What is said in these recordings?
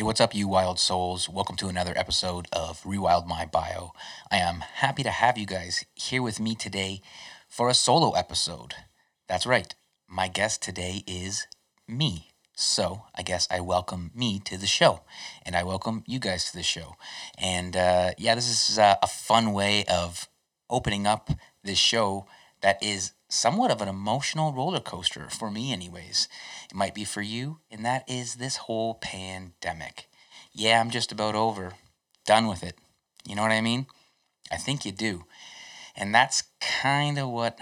Hey, what's up, you wild souls? Welcome to another episode of Rewild My Bio. I am happy to have you guys here with me today for a solo episode. That's right, my guest today is me. So I guess I welcome me to the show, and I welcome you guys to the show. And uh, yeah, this is uh, a fun way of opening up this show that is somewhat of an emotional roller coaster for me, anyways. It might be for you, and that is this whole pandemic. Yeah, I'm just about over, done with it. You know what I mean? I think you do. And that's kind of what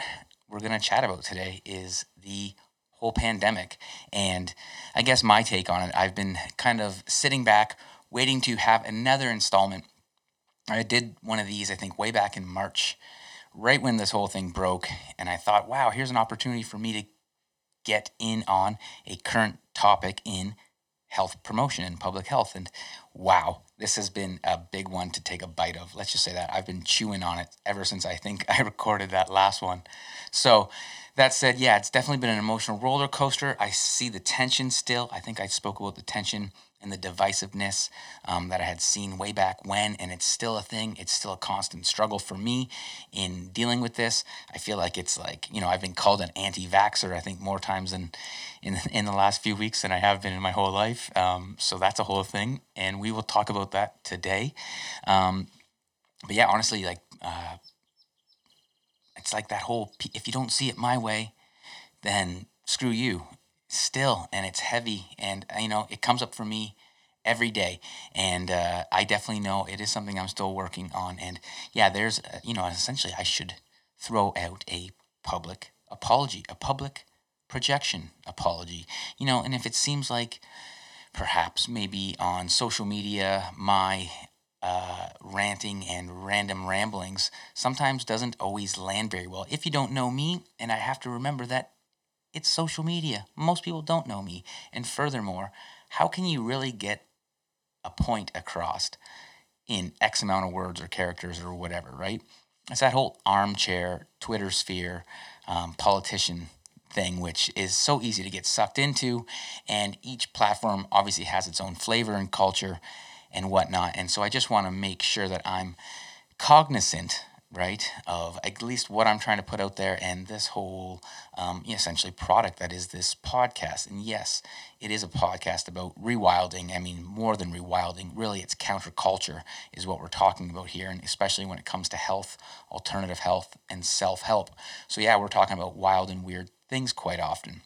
we're going to chat about today is the whole pandemic. And I guess my take on it, I've been kind of sitting back waiting to have another installment. I did one of these, I think, way back in March right when this whole thing broke. And I thought, wow, here's an opportunity for me to get in on a current topic in health promotion and public health. And wow, this has been a big one to take a bite of. Let's just say that. I've been chewing on it ever since I think I recorded that last one. So, that said, yeah, it's definitely been an emotional roller coaster. I see the tension still. I think I spoke about the tension and the divisiveness um, that I had seen way back when, and it's still a thing. It's still a constant struggle for me in dealing with this. I feel like it's like you know I've been called an anti-vaxer. I think more times than in in the last few weeks than I have been in my whole life. Um, so that's a whole thing, and we will talk about that today. Um, but yeah, honestly, like uh, it's like that whole. If you don't see it my way, then screw you still and it's heavy and uh, you know it comes up for me every day and uh, i definitely know it is something i'm still working on and yeah there's uh, you know essentially i should throw out a public apology a public projection apology you know and if it seems like perhaps maybe on social media my uh, ranting and random ramblings sometimes doesn't always land very well. If you don't know me and i have to remember that it's social media. Most people don't know me. And furthermore, how can you really get a point across in X amount of words or characters or whatever, right? It's that whole armchair, Twitter sphere, um, politician thing, which is so easy to get sucked into. And each platform obviously has its own flavor and culture and whatnot. And so I just want to make sure that I'm cognizant right of at least what i'm trying to put out there and this whole um, essentially product that is this podcast. And yes it is a podcast about rewilding i mean more than rewilding really it's counterculture is what we're talking about here and especially when it comes to health alternative health and self-help. So yeah we're talking about wild and weird things quite often.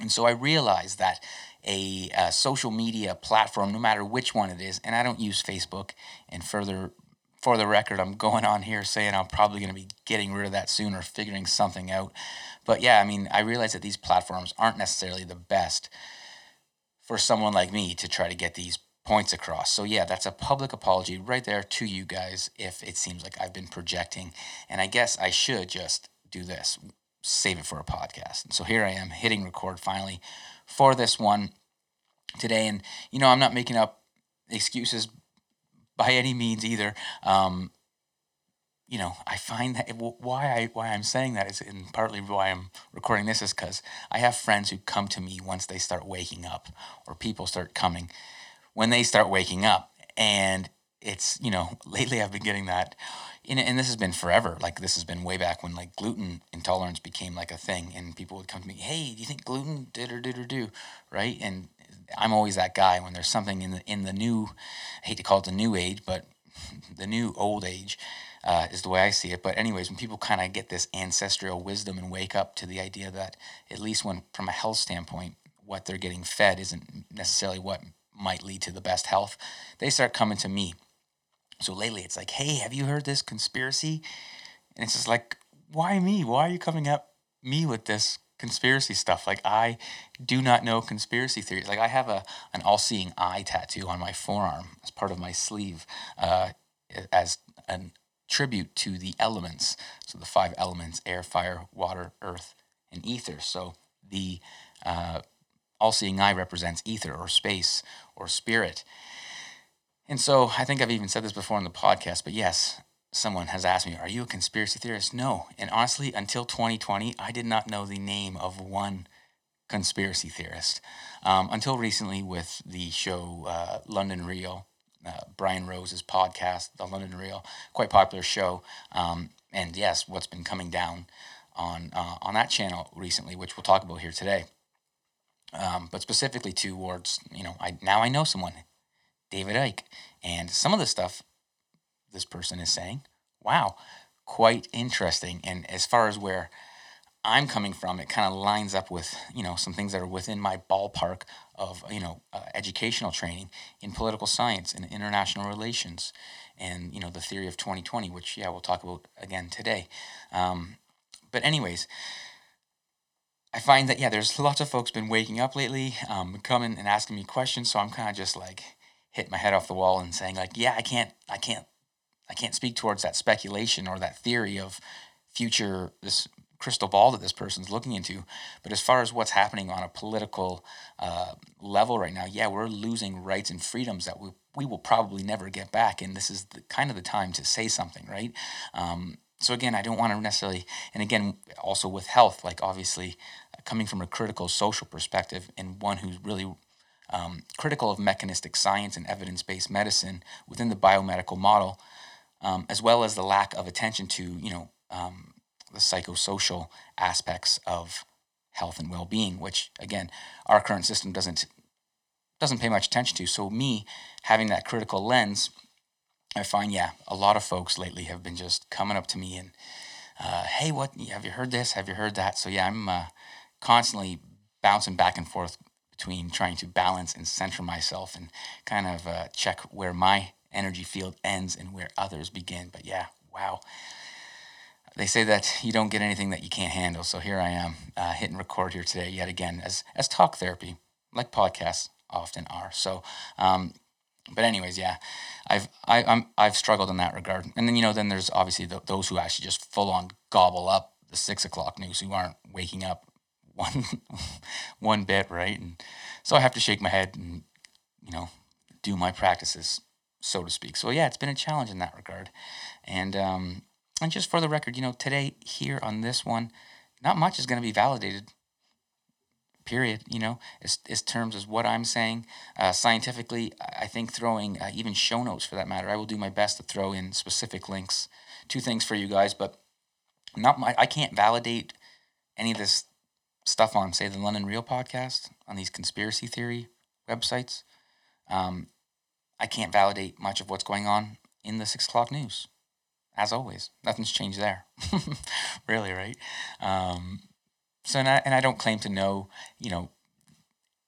And so i realized that a, a social media platform no matter which one it is and i don't use facebook and further for the record, I'm going on here saying I'm probably going to be getting rid of that soon or figuring something out. But yeah, I mean, I realize that these platforms aren't necessarily the best for someone like me to try to get these points across. So yeah, that's a public apology right there to you guys if it seems like I've been projecting. And I guess I should just do this, save it for a podcast. And so here I am hitting record finally for this one today. And you know, I'm not making up excuses by any means either. Um, you know, I find that it, why I why I'm saying that is, and partly why I'm recording this is because I have friends who come to me once they start waking up, or people start coming when they start waking up, and it's you know lately I've been getting that, and, and this has been forever. Like this has been way back when like gluten intolerance became like a thing, and people would come to me, hey, do you think gluten did or did or do, right? And I'm always that guy when there's something in the in the new, I hate to call it the new age, but the new old age uh, is the way I see it. But anyways, when people kind of get this ancestral wisdom and wake up to the idea that at least when from a health standpoint, what they're getting fed isn't necessarily what might lead to the best health, they start coming to me. So lately, it's like, hey, have you heard this conspiracy? And it's just like, why me? Why are you coming at me with this conspiracy stuff. Like I do not know conspiracy theories. Like I have a an all seeing eye tattoo on my forearm as part of my sleeve, uh, as a tribute to the elements. So the five elements: air, fire, water, earth, and ether. So the uh, all seeing eye represents ether or space or spirit. And so I think I've even said this before in the podcast, but yes, someone has asked me, Are you a conspiracy theorist? No. And honestly, until 2020, I did not know the name of one conspiracy theorist. Um, until recently, with the show uh, London Real, uh, Brian Rose's podcast, The London Real, quite popular show. Um, and yes, what's been coming down on uh, on that channel recently, which we'll talk about here today. Um, but specifically towards, you know, I now I know someone, David Icke, and some of the stuff this person is saying, wow, quite interesting. And as far as where I'm coming from, it kind of lines up with you know some things that are within my ballpark of you know uh, educational training in political science and international relations, and you know the theory of 2020, which yeah we'll talk about again today. Um, but anyways, I find that yeah, there's lots of folks been waking up lately, um, coming and asking me questions, so I'm kind of just like hitting my head off the wall and saying like yeah I can't I can't I can't speak towards that speculation or that theory of future this crystal ball that this person's looking into. But as far as what's happening on a political uh, level right now, yeah, we're losing rights and freedoms that we, we will probably never get back. And this is the, kind of the time to say something, right? Um, so again, I don't want to necessarily, and again, also with health, like obviously uh, coming from a critical social perspective and one who's really um, critical of mechanistic science and evidence based medicine within the biomedical model, um, as well as the lack of attention to, you know, um, the psychosocial aspects of health and well-being, which again, our current system doesn't doesn't pay much attention to. So me having that critical lens, I find yeah, a lot of folks lately have been just coming up to me and, uh, hey, what have you heard this? Have you heard that? So yeah, I'm uh, constantly bouncing back and forth between trying to balance and center myself and kind of uh, check where my energy field ends and where others begin. But yeah, wow they say that you don't get anything that you can't handle. So here I am, uh, hitting record here today yet again as as talk therapy, like podcasts often are. So, um, but anyways, yeah, I've I, I'm I've struggled in that regard. And then you know, then there's obviously the, those who actually just full on gobble up the six o'clock news, who aren't waking up one one bit, right? And so I have to shake my head and you know do my practices, so to speak. So yeah, it's been a challenge in that regard, and um, and just for the record, you know, today here on this one, not much is going to be validated. Period. You know, as, as terms as what I'm saying uh, scientifically, I think throwing uh, even show notes for that matter. I will do my best to throw in specific links Two things for you guys, but not my. I can't validate any of this stuff on, say, the London Real podcast on these conspiracy theory websites. Um, I can't validate much of what's going on in the six o'clock news as always. Nothing's changed there, really, right? Um, so, and I, and I don't claim to know, you know,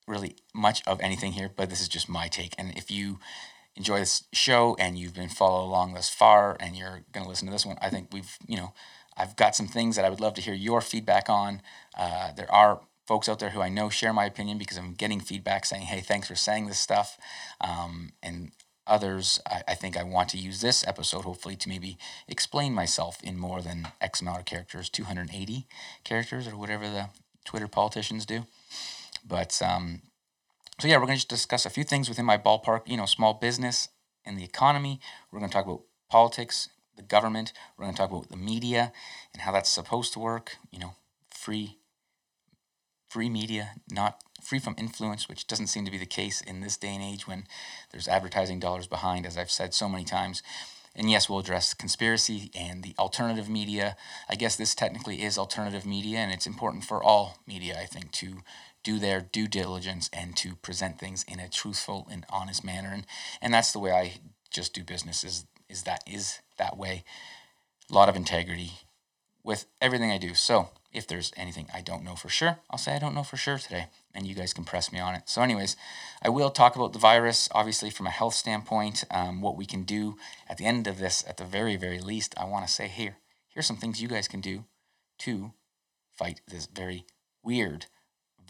really much of anything here, but this is just my take. And if you enjoy this show and you've been following along thus far and you're going to listen to this one, I think we've, you know, I've got some things that I would love to hear your feedback on. Uh, there are folks out there who I know share my opinion because I'm getting feedback saying, hey, thanks for saying this stuff. Um, and others, I, I, think I want to use this episode hopefully to maybe explain myself in more than X amount of characters, 280 characters or whatever the Twitter politicians do. But um, so yeah, we're going to just discuss a few things within my ballpark, you know, small business and the economy. We're going to talk about politics, the government. We're going to talk about the media and how that's supposed to work, you know, free free media, not free from influence, which doesn't seem to be the case in this day and age when there's advertising dollars behind, as I've said so many times. And yes, we'll address conspiracy and the alternative media. I guess this technically is alternative media, and it's important for all media, I think, to do their due diligence and to present things in a truthful and honest manner. And, and that's the way I just do business is, is that is that way. A lot of integrity with everything I do. So if there's anything I don't know for sure, I'll say I don't know for sure today, and you guys can press me on it. So, anyways, I will talk about the virus, obviously, from a health standpoint, um, what we can do at the end of this, at the very, very least. I want to say here, here's some things you guys can do to fight this very weird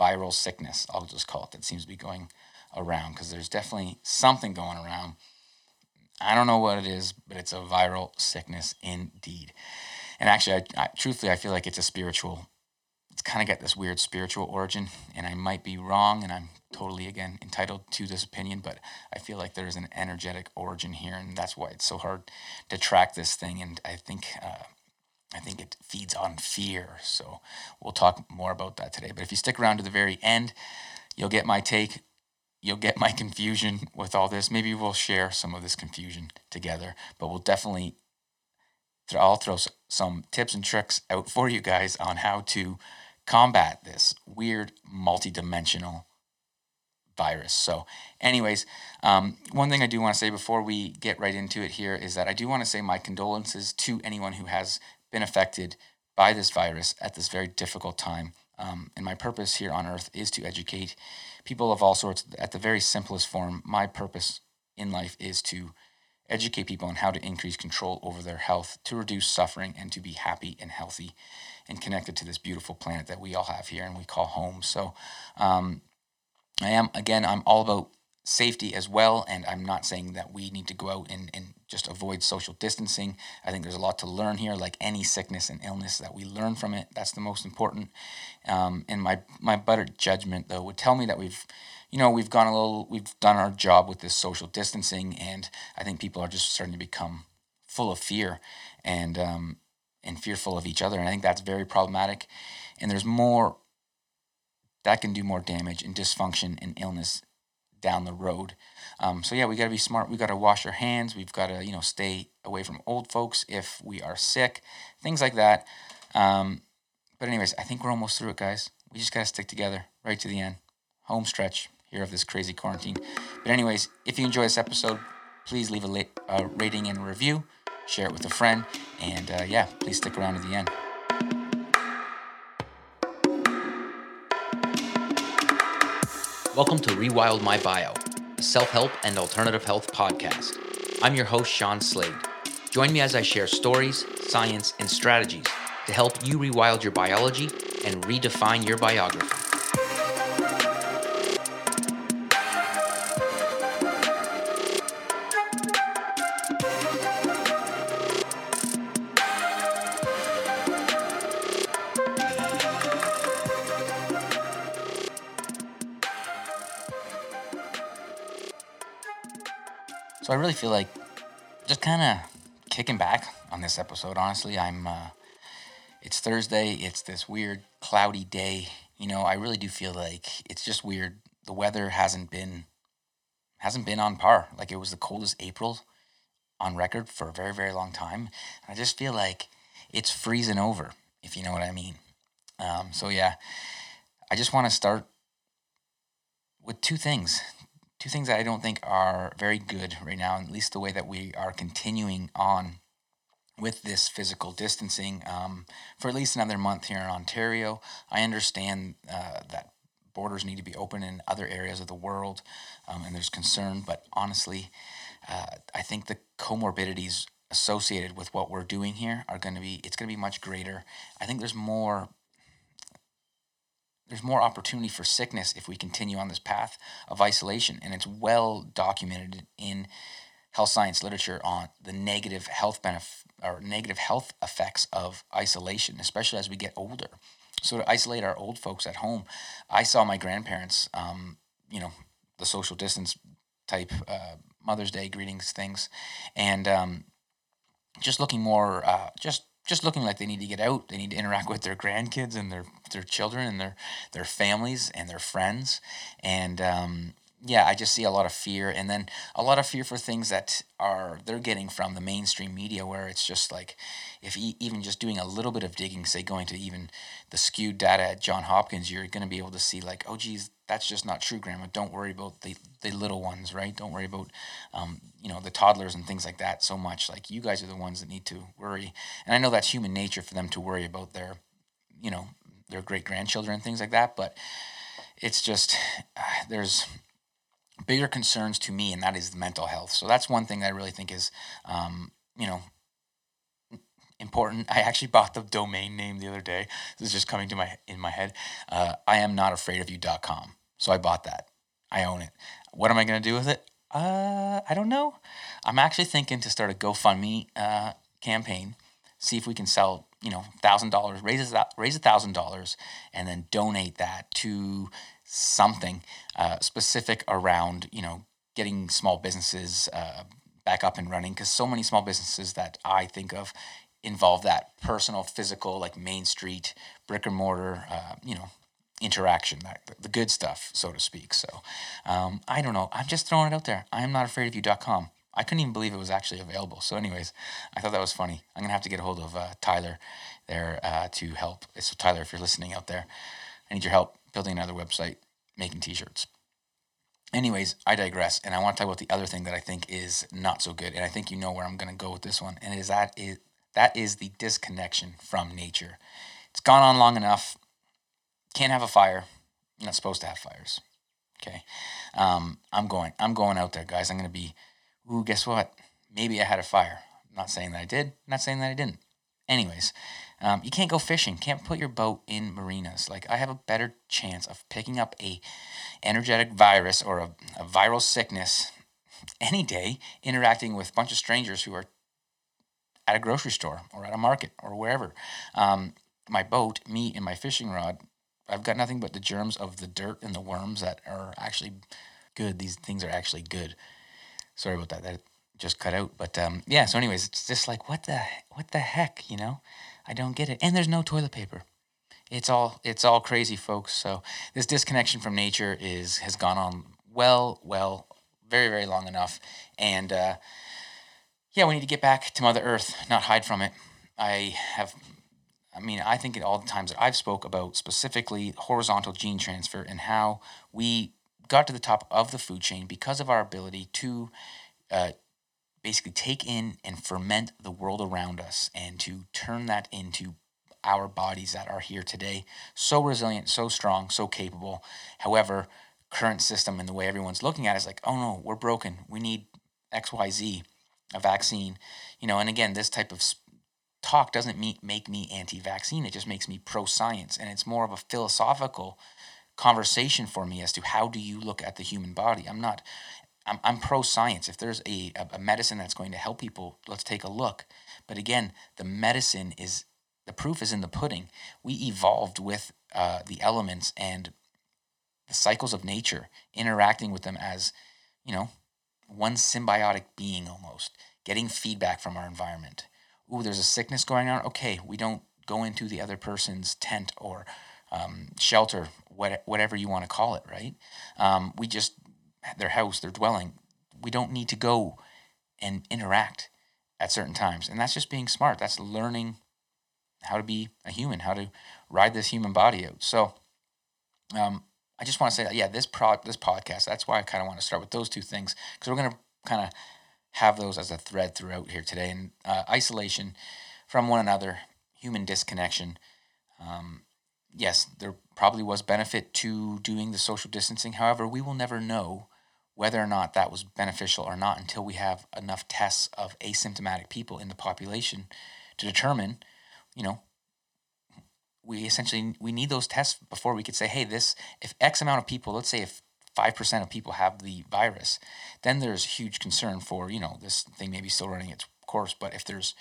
viral sickness, I'll just call it, that seems to be going around, because there's definitely something going around. I don't know what it is, but it's a viral sickness indeed. And actually, I, I, truthfully, I feel like it's a spiritual. It's kind of got this weird spiritual origin, and I might be wrong, and I'm totally again entitled to this opinion, but I feel like there's an energetic origin here, and that's why it's so hard to track this thing. And I think uh, I think it feeds on fear. So we'll talk more about that today. But if you stick around to the very end, you'll get my take. You'll get my confusion with all this. Maybe we'll share some of this confusion together, but we'll definitely, I'll throw some tips and tricks out for you guys on how to combat this weird multidimensional virus. So, anyways, um, one thing I do want to say before we get right into it here is that I do want to say my condolences to anyone who has been affected by this virus at this very difficult time. Um, and my purpose here on earth is to educate people of all sorts at the very simplest form. My purpose in life is to educate people on how to increase control over their health, to reduce suffering, and to be happy and healthy and connected to this beautiful planet that we all have here and we call home. So, um, I am, again, I'm all about safety as well. And I'm not saying that we need to go out and, and just avoid social distancing. I think there's a lot to learn here, like any sickness and illness that we learn from it. That's the most important. Um, and my, my better judgment, though, would tell me that we've, you know, we've gone a little, we've done our job with this social distancing. And I think people are just starting to become full of fear and, um, and fearful of each other. And I think that's very problematic. And there's more that can do more damage and dysfunction and illness down the road. Um, so yeah, we got to be smart. We got to wash our hands. We've got to you know stay away from old folks if we are sick, things like that. Um, but anyways, I think we're almost through it, guys. We just got to stick together right to the end. Home stretch here of this crazy quarantine. But anyways, if you enjoy this episode, please leave a late, uh, rating and review. Share it with a friend, and uh, yeah, please stick around to the end. Welcome to Rewild My Bio, a self help and alternative health podcast. I'm your host, Shawn Slade. Join me as I share stories, science, and strategies to help you rewild your biology and redefine your biography. So I really feel like just kind of kicking back on this episode. Honestly, I'm. Uh, it's Thursday. It's this weird cloudy day. You know, I really do feel like it's just weird. The weather hasn't been hasn't been on par. Like it was the coldest April on record for a very very long time. I just feel like it's freezing over, if you know what I mean. Um, so yeah, I just want to start with two things two things that I don't think are very good right now, at least the way that we are continuing on with this physical distancing um, for at least another month here in Ontario. I understand uh, that borders need to be open in other areas of the world, um, and there's concern, but honestly, uh, I think the comorbidities associated with what we're doing here are going to be it's going to be much greater. I think there's more there's more opportunity for sickness if we continue on this path of isolation. And it's well documented in health science literature on the negative health benefit or negative health effects of isolation, especially as we get older. So to isolate our old folks at home, I saw my grandparents, um, you know, the social distance type uh, Mother's Day greetings things, and um, just looking more, uh, just just looking like they need to get out. They need to interact with their grandkids and their their children and their their families and their friends. And um, yeah, I just see a lot of fear, and then a lot of fear for things that are they're getting from the mainstream media, where it's just like, if e- even just doing a little bit of digging, say going to even the skewed data at John Hopkins, you're going to be able to see like, oh geez, that's just not true, Grandma. Don't worry about the the little ones, right? Don't worry about, um, you know, the toddlers and things like that so much. Like you guys are the ones that need to worry, and I know that's human nature for them to worry about their, you know, their great grandchildren and things like that, but it's just uh, there's bigger concerns to me, and that is the mental health. So that's one thing that I really think is, um, you know, important. I actually bought the domain name the other day. This is just coming to my in my head. Uh, I am not afraid of you.com. So I bought that. I own it. What am I going to do with it? Uh, I don't know. I'm actually thinking to start a GoFundMe uh, campaign. See if we can sell, you know, thousand dollars, raise a raise a thousand dollars, and then donate that to something uh, specific around you know getting small businesses uh, back up and running because so many small businesses that I think of involve that personal, physical, like Main Street, brick and mortar, uh, you know, interaction, the good stuff, so to speak. So um, I don't know. I'm just throwing it out there. I am not afraid of you.com. I couldn't even believe it was actually available. So, anyways, I thought that was funny. I'm gonna have to get a hold of uh, Tyler there uh, to help. So, Tyler, if you're listening out there, I need your help building another website, making T-shirts. Anyways, I digress, and I want to talk about the other thing that I think is not so good, and I think you know where I'm gonna go with this one, and it is that is that is the disconnection from nature. It's gone on long enough. Can't have a fire. You're not supposed to have fires. Okay. Um, I'm going. I'm going out there, guys. I'm going to be. Ooh, guess what? Maybe I had a fire. not saying that I did. not saying that I didn't. Anyways, um, you can't go fishing. Can't put your boat in marinas. Like I have a better chance of picking up a energetic virus or a, a viral sickness any day interacting with a bunch of strangers who are at a grocery store or at a market or wherever. Um, my boat, me, and my fishing rod, I've got nothing but the germs of the dirt and the worms that are actually good. These things are actually good. Sorry about that. That just cut out. But um, yeah. So, anyways, it's just like what the what the heck, you know? I don't get it. And there's no toilet paper. It's all it's all crazy, folks. So this disconnection from nature is has gone on well, well, very very long enough, and. Uh, yeah, we need to get back to Mother Earth, not hide from it. I have, I mean, I think at all the times that I've spoke about specifically horizontal gene transfer and how we got to the top of the food chain because of our ability to uh, basically take in and ferment the world around us and to turn that into our bodies that are here today. So resilient, so strong, so capable. However, current system and the way everyone's looking at it is like, oh no, we're broken. We need X, Y, Z a vaccine, you know, and again, this type of talk doesn't make me anti-vaccine. It just makes me pro-science, and it's more of a philosophical conversation for me as to how do you look at the human body. I'm not. I'm, I'm pro-science. If there's a, a medicine that's going to help people, let's take a look. But again, the medicine is the proof is in the pudding. We evolved with uh, the elements and the cycles of nature, interacting with them as, you know, one symbiotic being almost, getting feedback from our environment. Ooh, there's a sickness going on. Okay, we don't go into the other person's tent or um, shelter, what, whatever you want to call it, right? Um, we just, their house, their dwelling, we don't need to go and interact at certain times. And that's just being smart. That's learning how to be a human, how to ride this human body out. So, um, I just want to say that yeah, this pro this podcast. That's why I kind of want to start with those two things because we're gonna kind of have those as a thread throughout here today. And uh, isolation from one another, human disconnection. Um, yes, there probably was benefit to doing the social distancing. However, we will never know whether or not that was beneficial or not until we have enough tests of asymptomatic people in the population to determine, you know, we essentially we need those tests before we could say, hey, this if X amount of people, let's say if five percent of people have the virus, then there's huge concern for you know this thing maybe still running its course. But if there's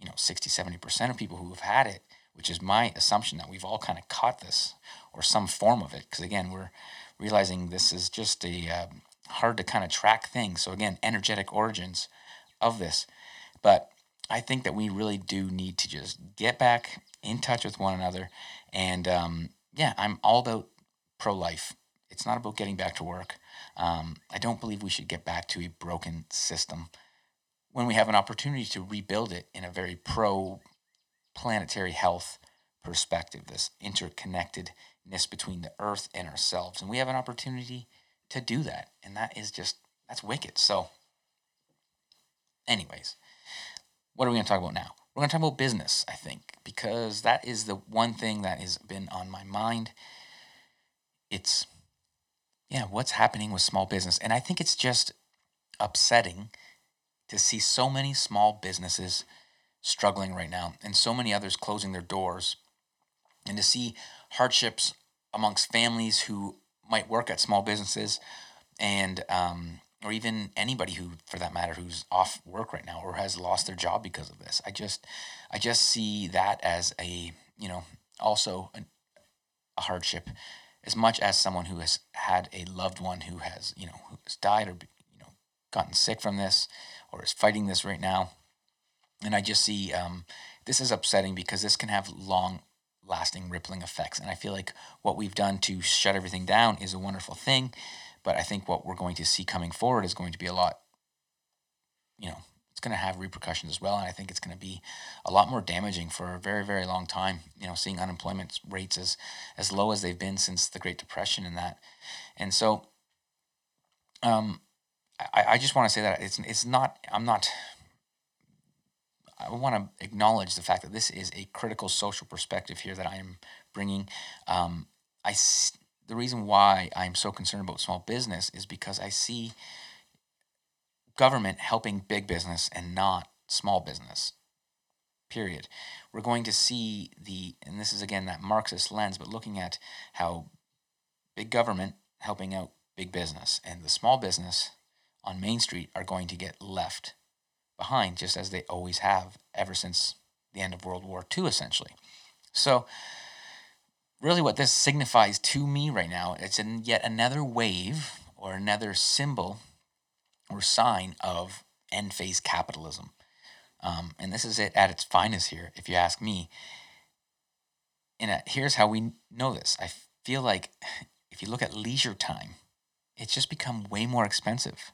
you know 60, 70 percent of people who have had it, which is my assumption that we've all kind of caught this or some form of it, because again we're realizing this is just a um, hard to kind of track thing. So again, energetic origins of this, but I think that we really do need to just get back in touch with one another. And um, yeah, I'm all about pro life. It's not about getting back to work. Um, I don't believe we should get back to a broken system when we have an opportunity to rebuild it in a very pro planetary health perspective, this interconnectedness between the earth and ourselves. And we have an opportunity to do that. And that is just, that's wicked. So, anyways, what are we going to talk about now? We're going to talk about business, I think, because that is the one thing that has been on my mind. It's, yeah, what's happening with small business. And I think it's just upsetting to see so many small businesses struggling right now and so many others closing their doors and to see hardships amongst families who might work at small businesses and um, or even anybody who for that matter who's off work right now or has lost their job because of this i just i just see that as a you know also a, a hardship as much as someone who has had a loved one who has you know who has died or you know gotten sick from this or is fighting this right now and i just see um, this is upsetting because this can have long lasting rippling effects. And I feel like what we've done to shut everything down is a wonderful thing. But I think what we're going to see coming forward is going to be a lot, you know, it's going to have repercussions as well. And I think it's going to be a lot more damaging for a very, very long time. You know, seeing unemployment rates as, as low as they've been since the Great Depression and that. And so, um, I, I just want to say that it's, it's not, I'm not, I want to acknowledge the fact that this is a critical social perspective here that I am bringing. Um, I, the reason why I'm so concerned about small business is because I see government helping big business and not small business. Period. We're going to see the, and this is again that Marxist lens, but looking at how big government helping out big business and the small business on Main Street are going to get left behind, just as they always have ever since the end of World War II, essentially. So, really, what this signifies to me right now, it's in yet another wave or another symbol or sign of end phase capitalism. Um, and this is it at its finest here, if you ask me. And here's how we know this. I feel like if you look at leisure time, it's just become way more expensive.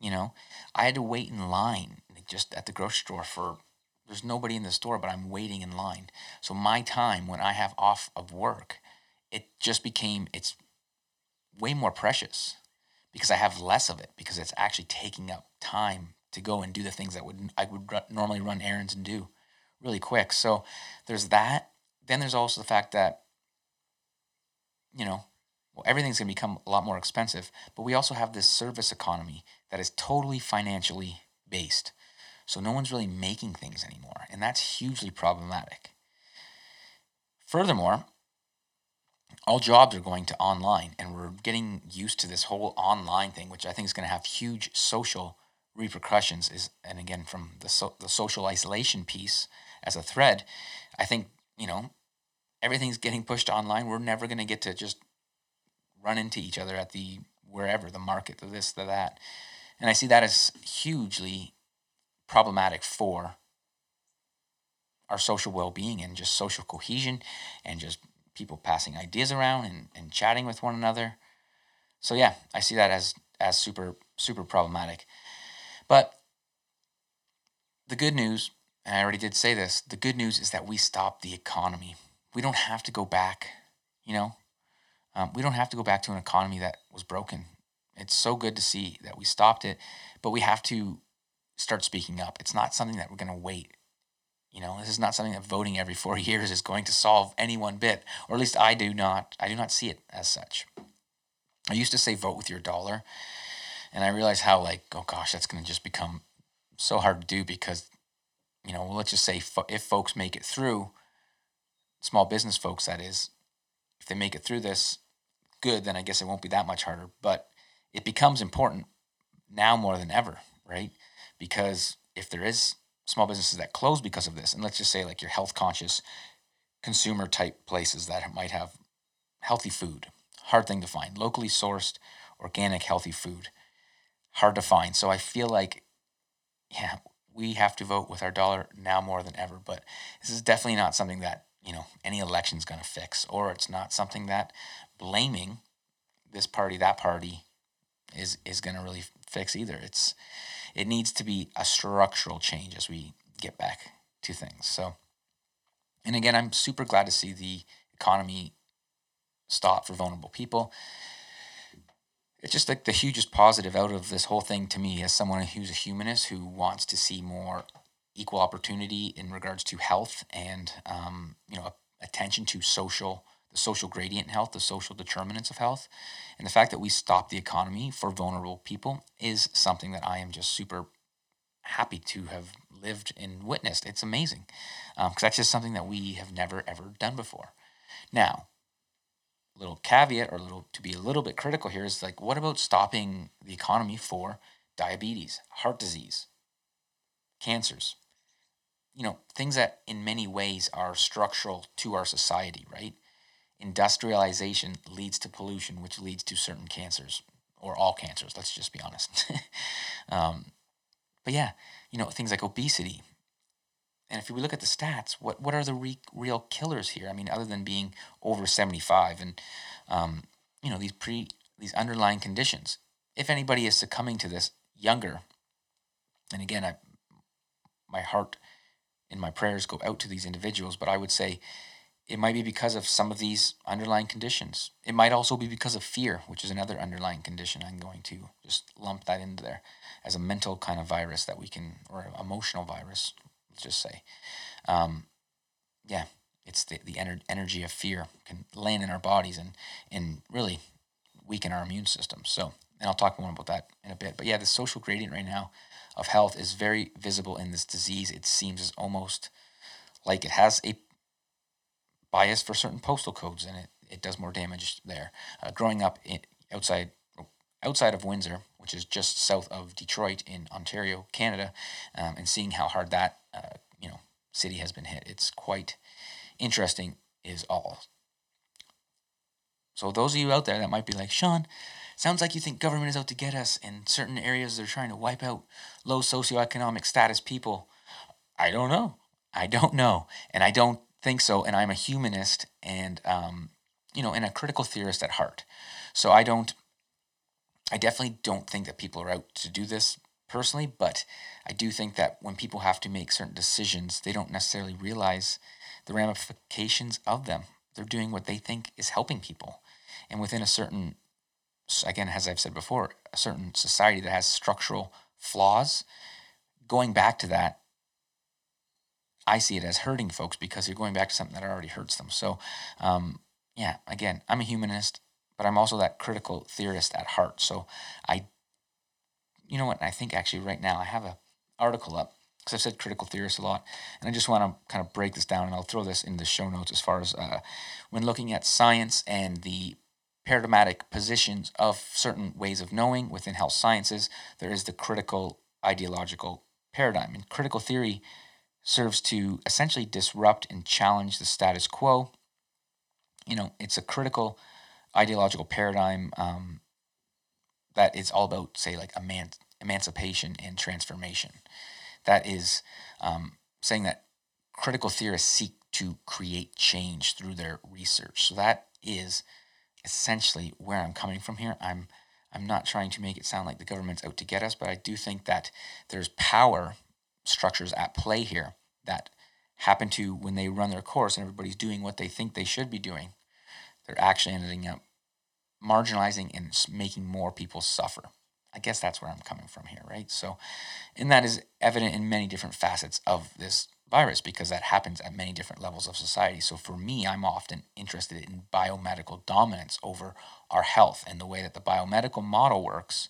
You know, I had to wait in line just at the grocery store for there's nobody in the store, but I'm waiting in line. So my time when I have off of work, it just became it's way more precious because I have less of it because it's actually taking up time to go and do the things that would I would normally run errands and do really quick. So there's that. Then there's also the fact that you know, well everything's going to become a lot more expensive, but we also have this service economy that is totally financially based. So no one's really making things anymore, and that's hugely problematic. Furthermore, all jobs are going to online and we're getting used to this whole online thing which i think is going to have huge social repercussions is and again from the, so, the social isolation piece as a thread i think you know everything's getting pushed online. We're never going to get to just run into each other at the wherever the market the this the that. And i see that as hugely problematic for our social well-being and just social cohesion and just people passing ideas around and, and chatting with one another. So yeah, I see that as as super super problematic. But the good news, and I already did say this, the good news is that we stopped the economy. We don't have to go back, you know. Um, we don't have to go back to an economy that was broken. It's so good to see that we stopped it, but we have to start speaking up. It's not something that we're going to wait you know, this is not something that voting every four years is going to solve any one bit, or at least I do not. I do not see it as such. I used to say vote with your dollar, and I realized how like, oh gosh, that's going to just become so hard to do because, you know, let's just say if folks make it through, small business folks, that is, if they make it through this, good, then I guess it won't be that much harder. But it becomes important now more than ever, right? Because if there is small businesses that close because of this. And let's just say like your health conscious consumer type places that might have healthy food, hard thing to find, locally sourced, organic, healthy food, hard to find. So I feel like, yeah, we have to vote with our dollar now more than ever. But this is definitely not something that, you know, any election is going to fix, or it's not something that blaming this party, that party is, is going to really fix either. It's, it needs to be a structural change as we get back to things. So, and again, I'm super glad to see the economy stop for vulnerable people. It's just like the hugest positive out of this whole thing to me as someone who's a humanist who wants to see more equal opportunity in regards to health and um, you know attention to social the social gradient health, the social determinants of health. And the fact that we stop the economy for vulnerable people is something that I am just super happy to have lived and witnessed. It's amazing because um, that's just something that we have never ever done before. Now, little caveat or little to be a little bit critical here is like, what about stopping the economy for diabetes, heart disease, cancers? You know, things that in many ways are structural to our society, right? Industrialization leads to pollution, which leads to certain cancers or all cancers. Let's just be honest. um, but yeah, you know things like obesity And if we look at the stats, what, what are the re- real killers here? I mean, other than being over 75 and, um, you know, these pre these underlying conditions. If anybody is succumbing to this younger, and again, I, my heart and my prayers go out to these individuals, but I would say it might be because of some of these underlying conditions. It might also be because of fear, which is another underlying condition. I'm going to just lump that into there as a mental kind of virus that we can, or emotional virus, let's just say. Um, yeah, it's the, the ener- energy of fear can land in our bodies and, and really weaken our immune system. So, and I'll talk more about that in a bit. But yeah, the social gradient right now of health is very visible in this disease. It seems as almost like it has a bias for certain postal codes and it, it does more damage there. Uh, growing up in, outside outside of Windsor, which is just south of Detroit in Ontario, Canada, um, and seeing how hard that uh, you know city has been hit, it's quite interesting. Is all. So those of you out there that might be like Shawn, sounds like you think government is out to get us. In certain areas, they're trying to wipe out low socioeconomic status people. I don't know. I don't know, and I don't think so. And I'm a humanist, and um, you know, and a critical theorist at heart. So I don't I definitely don't think that people are out to do this personally, but I do think that when people have to make certain decisions, they don't necessarily realize the ramifications of them. They're doing what they think is helping people. And within a certain, again, as I've said before, a certain society that has structural flaws, going back to that, I see it as hurting folks because you're going back to something that already hurts them. So, um, yeah, again, I'm a humanist but I'm also that critical theorist at heart. So I, you know what? I think actually right now I have a article up because I've said critical theorist a lot, and I just want to kind of break this down, and I'll throw this in the show notes as far as uh, when looking at science and the paradigmatic positions of certain ways of knowing within health sciences. There is the critical ideological paradigm, and critical theory serves to essentially disrupt and challenge the status quo. You know, it's a critical ideological paradigm um, that is all about, say, like eman- emancipation and transformation. That is um, saying that critical theorists seek to create change through their research. So that is essentially where I'm coming from here. I'm I'm not trying to make it sound like the government's out to get us, but I do think that there's power structures at play here that happen to when they run their course and everybody's doing what they think they should be doing they're actually ending up marginalizing and making more people suffer. I guess that's where I'm coming from here, right? So, and that is evident in many different facets of this virus because that happens at many different levels of society. So, for me, I'm often interested in biomedical dominance over our health and the way that the biomedical model works.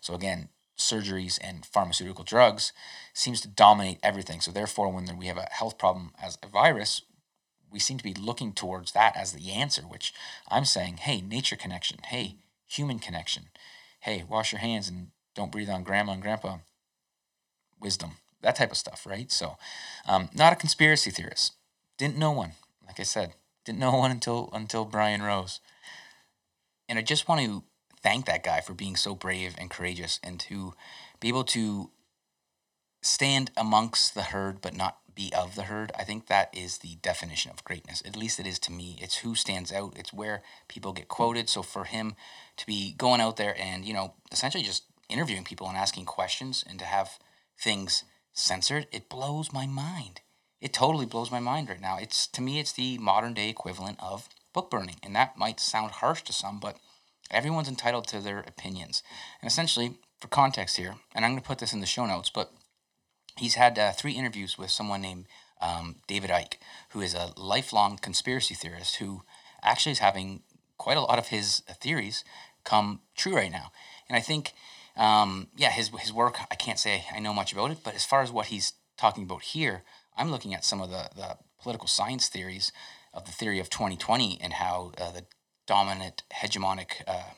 So, again, surgeries and pharmaceutical drugs seems to dominate everything. So, therefore, when we have a health problem as a virus, we seem to be looking towards that as the answer, which I'm saying, hey, nature connection, hey, human connection, hey, wash your hands and don't breathe on grandma and grandpa. Wisdom, that type of stuff, right? So, um, not a conspiracy theorist. Didn't know one, like I said, didn't know one until until Brian Rose. And I just want to thank that guy for being so brave and courageous and to be able to stand amongst the herd but not be of the herd. I think that is the definition of greatness. At least it is to me. It's who stands out. It's where people get quoted. So for him to be going out there and, you know, essentially just interviewing people and asking questions and to have things censored, it blows my mind. It totally blows my mind right now. It's to me it's the modern day equivalent of book burning. And that might sound harsh to some, but everyone's entitled to their opinions. And essentially, for context here, and I'm going to put this in the show notes, but he's had uh, three interviews with someone named um, David Icke, who is a lifelong conspiracy theorist who actually is having quite a lot of his theories come true right now. And I think, um, yeah, his, his work, I can't say I know much about it, but as far as what he's talking about here, I'm looking at some of the, the political science theories of the theory of 2020 and how uh, the dominant hegemonic uh,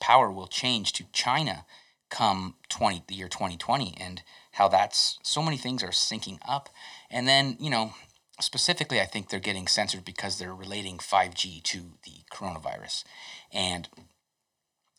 power will change to China come 20 the year 2020 and how that's so many things are syncing up. And then, you know, specifically, I think they're getting censored because they're relating 5G to the coronavirus. And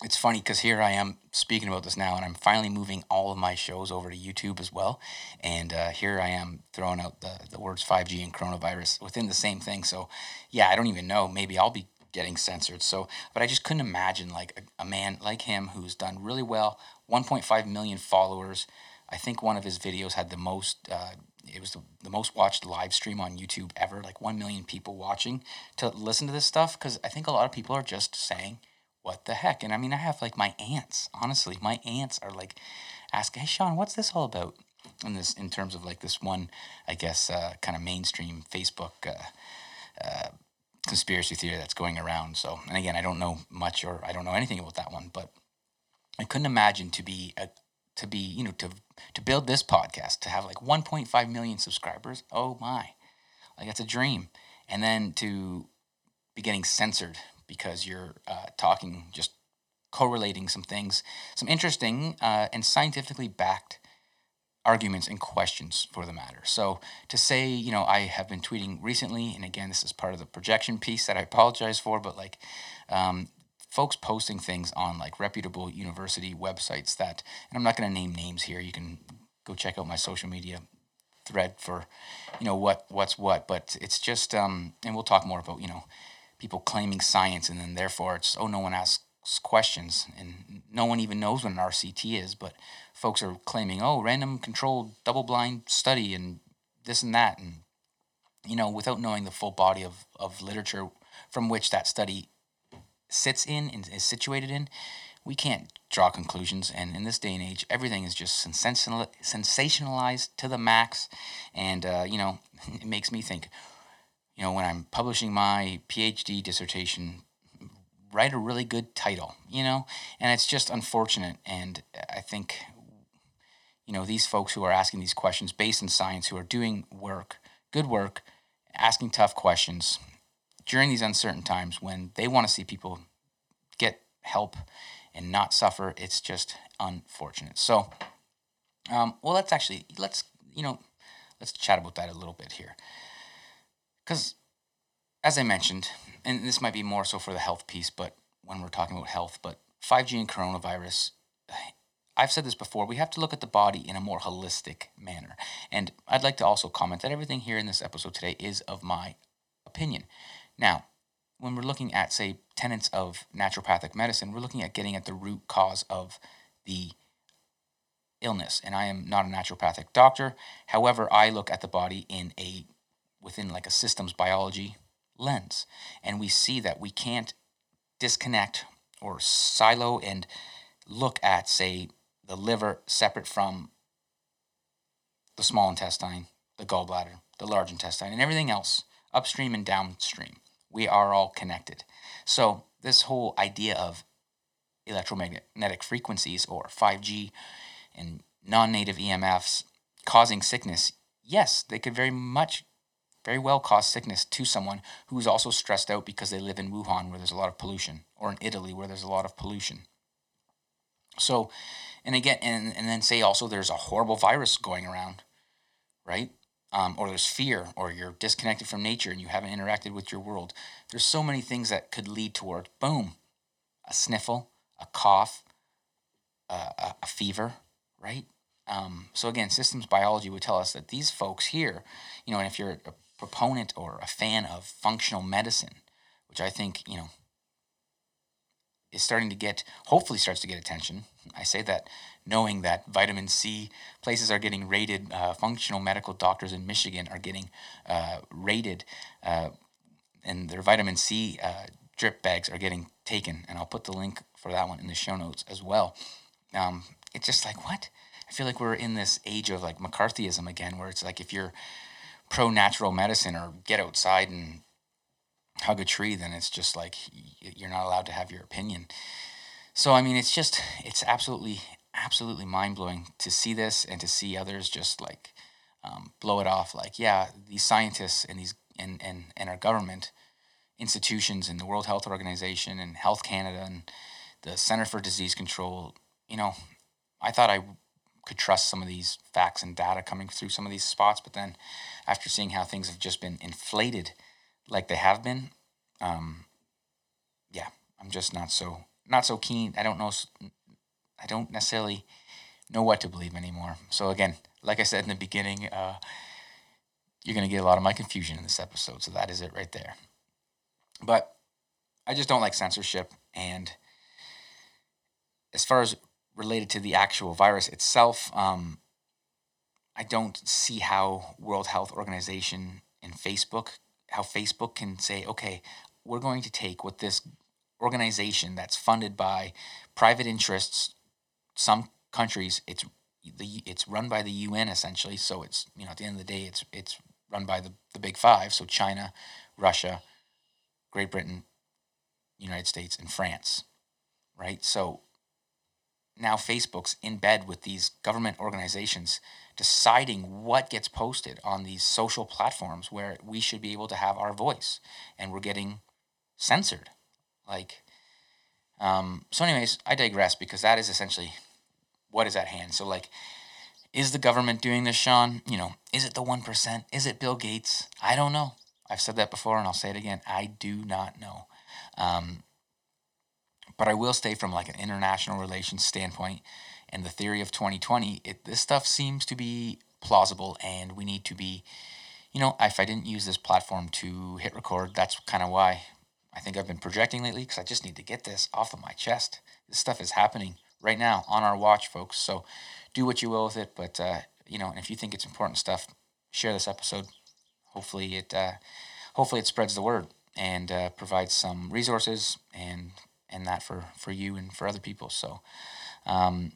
it's funny because here I am speaking about this now, and I'm finally moving all of my shows over to YouTube as well. And uh, here I am throwing out the, the words 5G and coronavirus within the same thing. So, yeah, I don't even know. Maybe I'll be getting censored. So, but I just couldn't imagine like a, a man like him who's done really well, 1.5 million followers. I think one of his videos had the most. Uh, it was the, the most watched live stream on YouTube ever, like 1 million people watching to listen to this stuff. Because I think a lot of people are just saying, what the heck? And I mean, I have like my aunts, honestly, my aunts are like asking, hey, Shawn, what's this all about? In this, in terms of like this one, I guess, uh, kind of mainstream Facebook uh, uh, conspiracy theory that's going around. So, and again, I don't know much or I don't know anything about that one, but I couldn't imagine to be a, to be, you know, to to build this podcast, to have like 1.5 million subscribers. Oh my, like that's a dream. And then to be getting censored because you're uh, talking, just correlating some things, some interesting uh, and scientifically backed arguments and questions for the matter. So to say, you know, I have been tweeting recently, and again, this is part of the projection piece that I apologize for, but like, um, folks posting things on like reputable university websites that, and I'm not going to name names here. You can go check out my social media thread for, you know, what what's what. But it's just, um, and we'll talk more about, you know, people claiming science, and then therefore it's oh no one asks questions, and no one even knows what an RCT is, but folks are claiming oh random controlled double blind study and this and that, and you know without knowing the full body of of literature from which that study sits in and is situated in, we can't draw conclusions. And in this day and age, everything is just sensational, sensationalized to the max. And, uh, you know, it makes me think, you know, when I'm publishing my PhD dissertation, write a really good title, you know? And it's just unfortunate. And I think, you know, these folks who are asking these questions based in science, who are doing work, good work, asking tough questions during these uncertain times when they want to see people get help and not suffer, it's just unfortunate. So, um, well, let's actually, let's, you know, let's chat about that a little bit here. Because, as I mentioned, and this might be more so for the health piece, but when we're talking about health, but 5G and coronavirus, I've said this before, we have to look at the body in a more holistic manner. And I'd like to also comment that everything here in this episode today is of my opinion. Now, when we're looking at, say, tenets of naturopathic medicine, we're looking at getting at the root cause of the illness. And I am not a naturopathic doctor. However, I look at the body in a within like a systems biology lens. And we see that we can't disconnect or silo and look at, say, the liver separate from the small intestine, the gallbladder, the large intestine, and everything else upstream and downstream. We are all connected. So, this whole idea of electromagnetic frequencies or 5G and non native EMFs causing sickness, yes, they could very much very well cause sickness to someone who's also stressed out because they live in Wuhan where there's a lot of pollution or in Italy where there's a lot of pollution. So, and again, and, and then say also there's a horrible virus going around, right? Um, or there's fear, or you're disconnected from nature and you haven't interacted with your world. There's so many things that could lead toward boom, a sniffle, a cough, a, a fever, right? Um, so again, systems biology would tell us that these folks here, you know, and if you're a proponent or a fan of functional medicine, which I think, you know, is starting to get, hopefully starts to get attention. I say that knowing that vitamin C places are getting rated, uh, functional medical doctors in Michigan are getting uh, rated, uh, and their vitamin C uh, drip bags are getting taken. And I'll put the link for that one in the show notes as well. Um, it's just like, what? I feel like we're in this age of like McCarthyism again, where it's like if you're pro natural medicine or get outside and hug a tree, then it's just like you're not allowed to have your opinion. So I mean, it's just it's absolutely absolutely mind blowing to see this and to see others just like um, blow it off. Like, yeah, these scientists and these and and and our government institutions and the World Health Organization and Health Canada and the Center for Disease Control. You know, I thought I could trust some of these facts and data coming through some of these spots. But then after seeing how things have just been inflated like they have been, um, yeah, I'm just not so not so keen. I don't know. I don't necessarily know what to believe anymore. So again, like I said in the beginning, uh, you're going to get a lot of my confusion in this episode. So that is it right there. But I just don't like censorship. And as far as related to the actual virus itself, um, I don't see how World Health Organization and Facebook, how Facebook can say, okay, we're going to take what this organization that's funded by private interests, some countries, it's the it's run by the UN essentially. So it's you know at the end of the day, it's it's run by the the big five. So China, Russia, Great Britain, United States, and France, right? So now Facebook's in bed with these government organizations deciding what gets posted on these social platforms where we should be able to have our voice and we're getting censored like um, so anyways i digress because that is essentially what is at hand. So like is the government doing this Shawn? You know is it the 1% is it bill gates? I don't know. I've said that before and i'll say it again. I do not know. Um, but I will stay from like an international relations standpoint and the theory of 2020, it this stuff seems to be plausible and we need to be you know, if I didn't use this platform to hit record, that's kind of why I think I've been projecting lately because I just need to get this off of my chest. This stuff is happening right now on our watch, folks. So do what you will with it. But, uh, you know, and if you think it's important stuff, share this episode. Hopefully it, uh, hopefully it spreads the word and uh, provides some resources and and that for for you and for other people. So, um,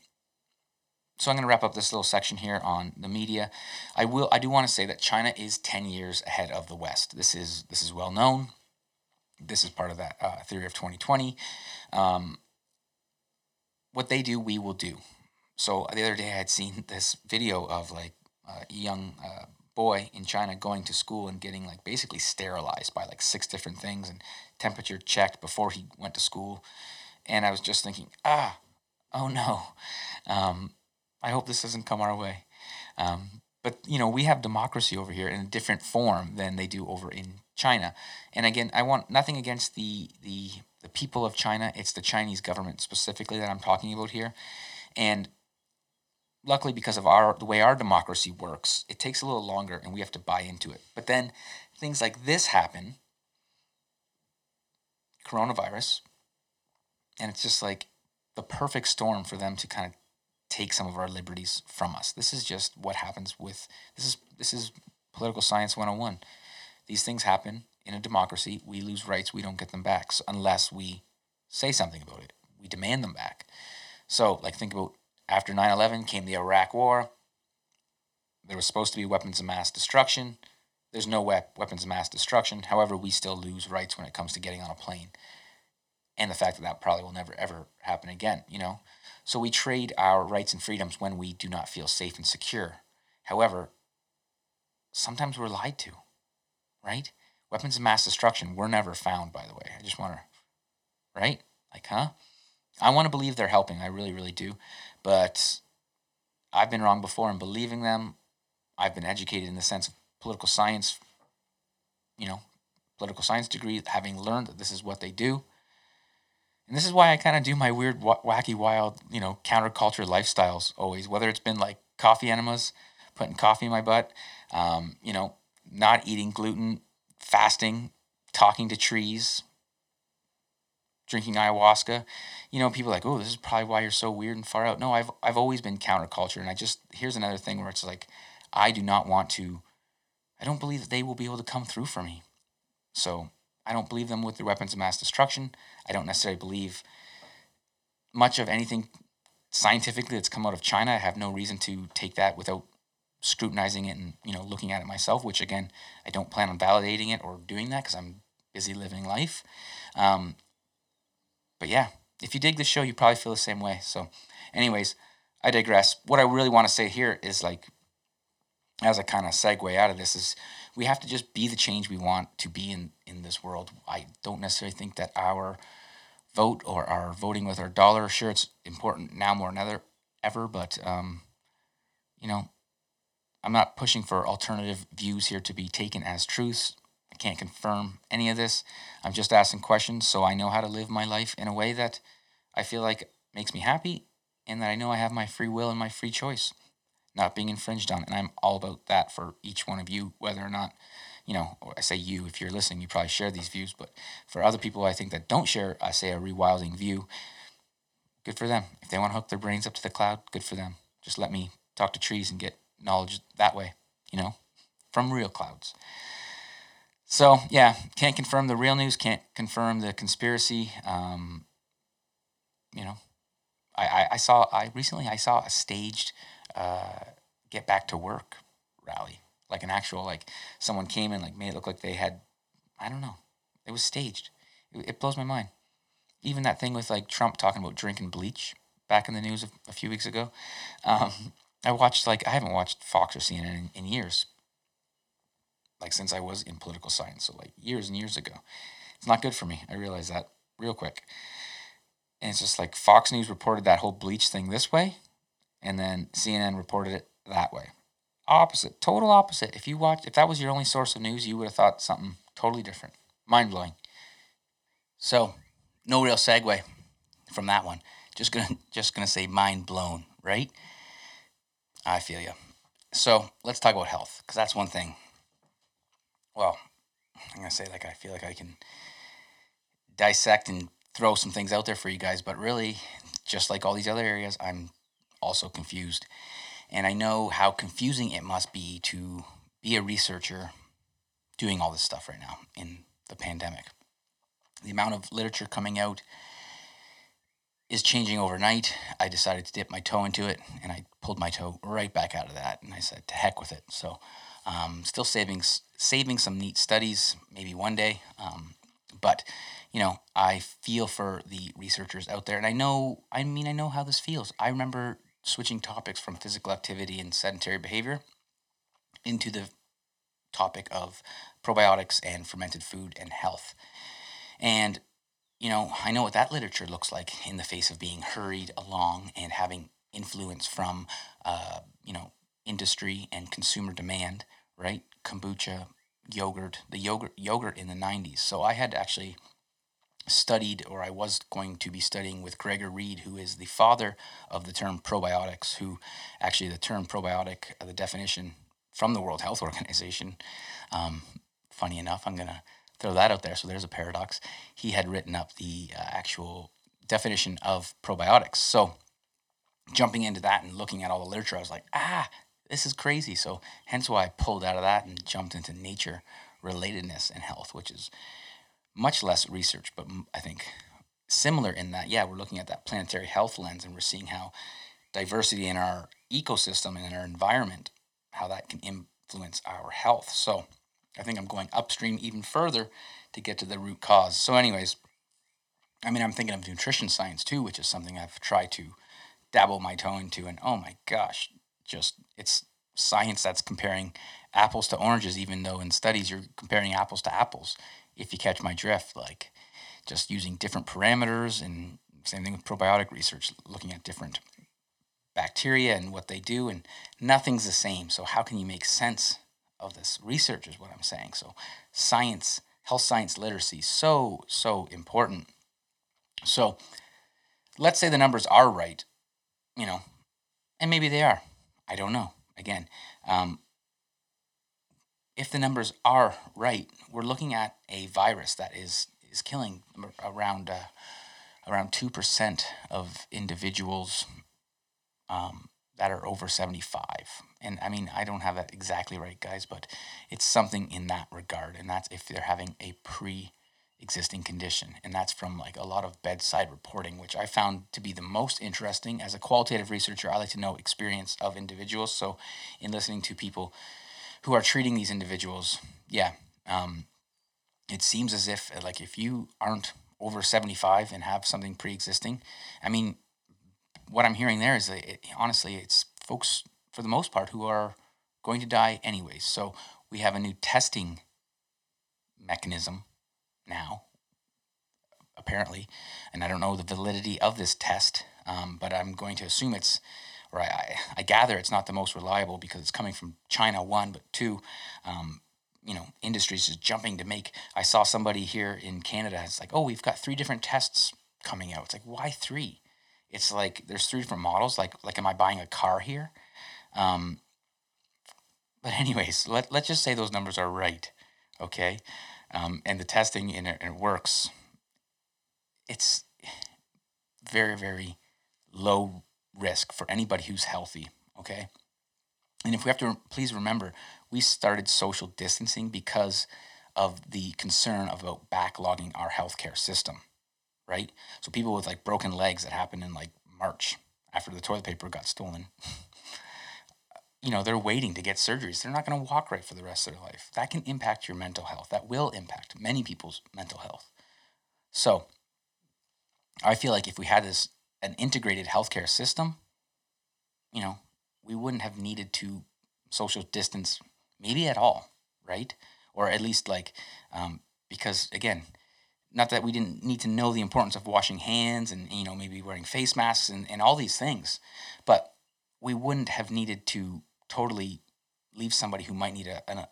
so I'm going to wrap up this little section here on the media. I will. I do want to say that China is 10 years ahead of the West. This is this is well known. This is part of that uh, theory of 2020. Um, what they do, we will do. So the other day, I had seen this video of like a young uh, boy in China going to school and getting like basically sterilized by like six different things and temperature checked before he went to school. And I was just thinking, ah, oh no. Um, I hope this doesn't come our way. Um, but you know, we have democracy over here in a different form than they do over in China. And again, I want nothing against the the the people of China. It's the Chinese government specifically that I'm talking about here. And luckily because of our the way our democracy works, it takes a little longer and we have to buy into it. But then things like this happen, coronavirus, and it's just like the perfect storm for them to kind of take some of our liberties from us. This is just what happens with this is this is political science 101. These things happen in a democracy. We lose rights, we don't get them back unless we say something about it. We demand them back. So, like think about after 9 11 came the Iraq War. There was supposed to be weapons of mass destruction. There's no weapons of mass destruction. However, we still lose rights when it comes to getting on a plane. And the fact that that probably will never, ever happen again, you know? So we trade our rights and freedoms when we do not feel safe and secure. However, sometimes we're lied to, right? Weapons of mass destruction were never found, by the way. I just want to, right? Like, huh? I want to believe they're helping. I really, really do. But I've been wrong before in believing them. I've been educated in the sense of political science, you know, political science degree, having learned that this is what they do. And this is why I kind of do my weird, wacky, wild, you know, counterculture lifestyles always, whether it's been like coffee enemas, putting coffee in my butt, um, you know, not eating gluten, fasting, talking to trees, drinking ayahuasca. You know, people like, oh, this is probably why you're so weird and far out. No, I've I've always been counterculture, and I just here's another thing where it's like, I do not want to. I don't believe that they will be able to come through for me. So I don't believe them with their weapons of mass destruction. I don't necessarily believe much of anything scientifically that's come out of China. I have no reason to take that without scrutinizing it and you know looking at it myself. Which again, I don't plan on validating it or doing that because I'm busy living life. Um, but yeah, if you dig the show, you probably feel the same way. So, anyways, I digress. What I really want to say here is like, as a kind of segue out of this, is we have to just be the change we want to be in in this world. I don't necessarily think that our vote or our voting with our dollar, sure, it's important now more than ever, ever but um, you know, I'm not pushing for alternative views here to be taken as truths I can't confirm any of this. I'm just asking questions so I know how to live my life in a way that I feel like makes me happy and that I know I have my free will and my free choice not being infringed on. And I'm all about that for each one of you, whether or not, you know, I say you, if you're listening, you probably share these views. But for other people, I think that don't share, I say a rewilding view, good for them. If they want to hook their brains up to the cloud, good for them. Just let me talk to trees and get knowledge that way, you know, from real clouds. So yeah, can't confirm the real news, can't confirm the conspiracy. Um, you know, I, I, I saw I recently I saw a staged uh, get back to work rally, like an actual like someone came and like made it look like they had I don't know, it was staged. It, it blows my mind. Even that thing with like Trump talking about drinking bleach back in the news a, a few weeks ago. Um, I watched like I haven't watched Fox or CNN in, in years, like since I was in political science, so like years and years ago. It's not good for me. I realize that real quick. And it's just like Fox News reported that whole bleach thing this way, and then CNN reported it that way. Opposite, total opposite. If you watch, if that was your only source of news, you would have thought something totally different. Mind blowing. So, no real segue from that one. Just gonna, just gonna say mind blown, right? I feel you. So let's talk about health, because that's one thing. Well, I'm gonna say like I feel like I can dissect and throw some things out there for you guys, but really, just like all these other areas, I'm also confused. And I know how confusing it must be to be a researcher doing all this stuff right now in the pandemic. The amount of literature coming out is changing overnight. I decided to dip my toe into it and I pulled my toe right back out of that and I said to heck with it. So, um, still saving saving some neat studies, maybe one day. Um, but you know, I feel for the researchers out there, and I know. I mean, I know how this feels. I remember switching topics from physical activity and sedentary behavior into the topic of probiotics and fermented food and health. And, you know, I know what that literature looks like in the face of being hurried along and having influence from, uh, you know, industry and consumer demand, right? Kombucha, yogurt, the yogurt, yogurt in the 90s. So I had actually studied, or I was going to be studying with Gregor Reid, who is the father of the term probiotics, who actually the term probiotic, uh, the definition from the World Health Organization, um, funny enough, I'm going to throw that out there. So there's a paradox. He had written up the uh, actual definition of probiotics. So jumping into that and looking at all the literature, I was like, ah, this is crazy. So hence why I pulled out of that and jumped into nature relatedness and health, which is much less research, but I think similar in that, yeah, we're looking at that planetary health lens and we're seeing how diversity in our ecosystem and in our environment, how that can influence our health. So I think I'm going upstream even further to get to the root cause. So, anyways, I mean, I'm thinking of nutrition science too, which is something I've tried to dabble my toe into. And oh my gosh, just it's science that's comparing apples to oranges, even though in studies you're comparing apples to apples if you catch my drift, like just using different parameters and same thing with probiotic research, looking at different bacteria and what they do, and nothing's the same. So, how can you make sense of this research, is what I'm saying. So, science, health science literacy, so, so important. So, let's say the numbers are right, you know, and maybe they are. I don't know. Again, um, if the numbers are right, we're looking at a virus that is is killing around uh, around two percent of individuals um, that are over seventy five. And I mean, I don't have that exactly right, guys, but it's something in that regard, and that's if they're having a pre existing condition. And that's from like a lot of bedside reporting which i found to be the most interesting. As a qualitative researcher i like to know experience of individuals. So in listening to people who are treating these individuals, yeah, um, it seems as if like if you aren't over 75 and have something pre-existing, I mean, what I'm hearing there is that it, honestly, it's folks for the most part who are going to die anyways. So we have a new testing mechanism now, apparently, and I don't know the validity of this test, um, but I'm going to assume it's or I, I, gather it's not the most reliable because it's coming from China, one, but two, um, you know, industries is jumping to make. I saw somebody here in Canada, it's like, oh, we've got three different tests coming out. It's like why three? It's like there's three different models. Like like am I buying a car here? Um, but anyways, let let's just say those numbers are right, okay? Um, and the testing it, and it works. It's very very low risk for anybody who's healthy, okay? And if we have to please remember, we started social distancing because of the concern about backlogging our healthcare system, right? So people with like broken legs that happened in like March after the toilet paper got stolen, you know, they're waiting to get surgeries. They're not going to walk right for the rest of their life. That can impact your mental health. That will impact many people's mental health. So I feel like if we had this an integrated healthcare system, you know, we wouldn't have needed to social distance maybe at all, right? Or at least like, um, because again, not that we didn't need to know the importance of washing hands and, you know, maybe wearing face masks and, and all these things, but we wouldn't have needed to totally leave somebody who might need a, an a,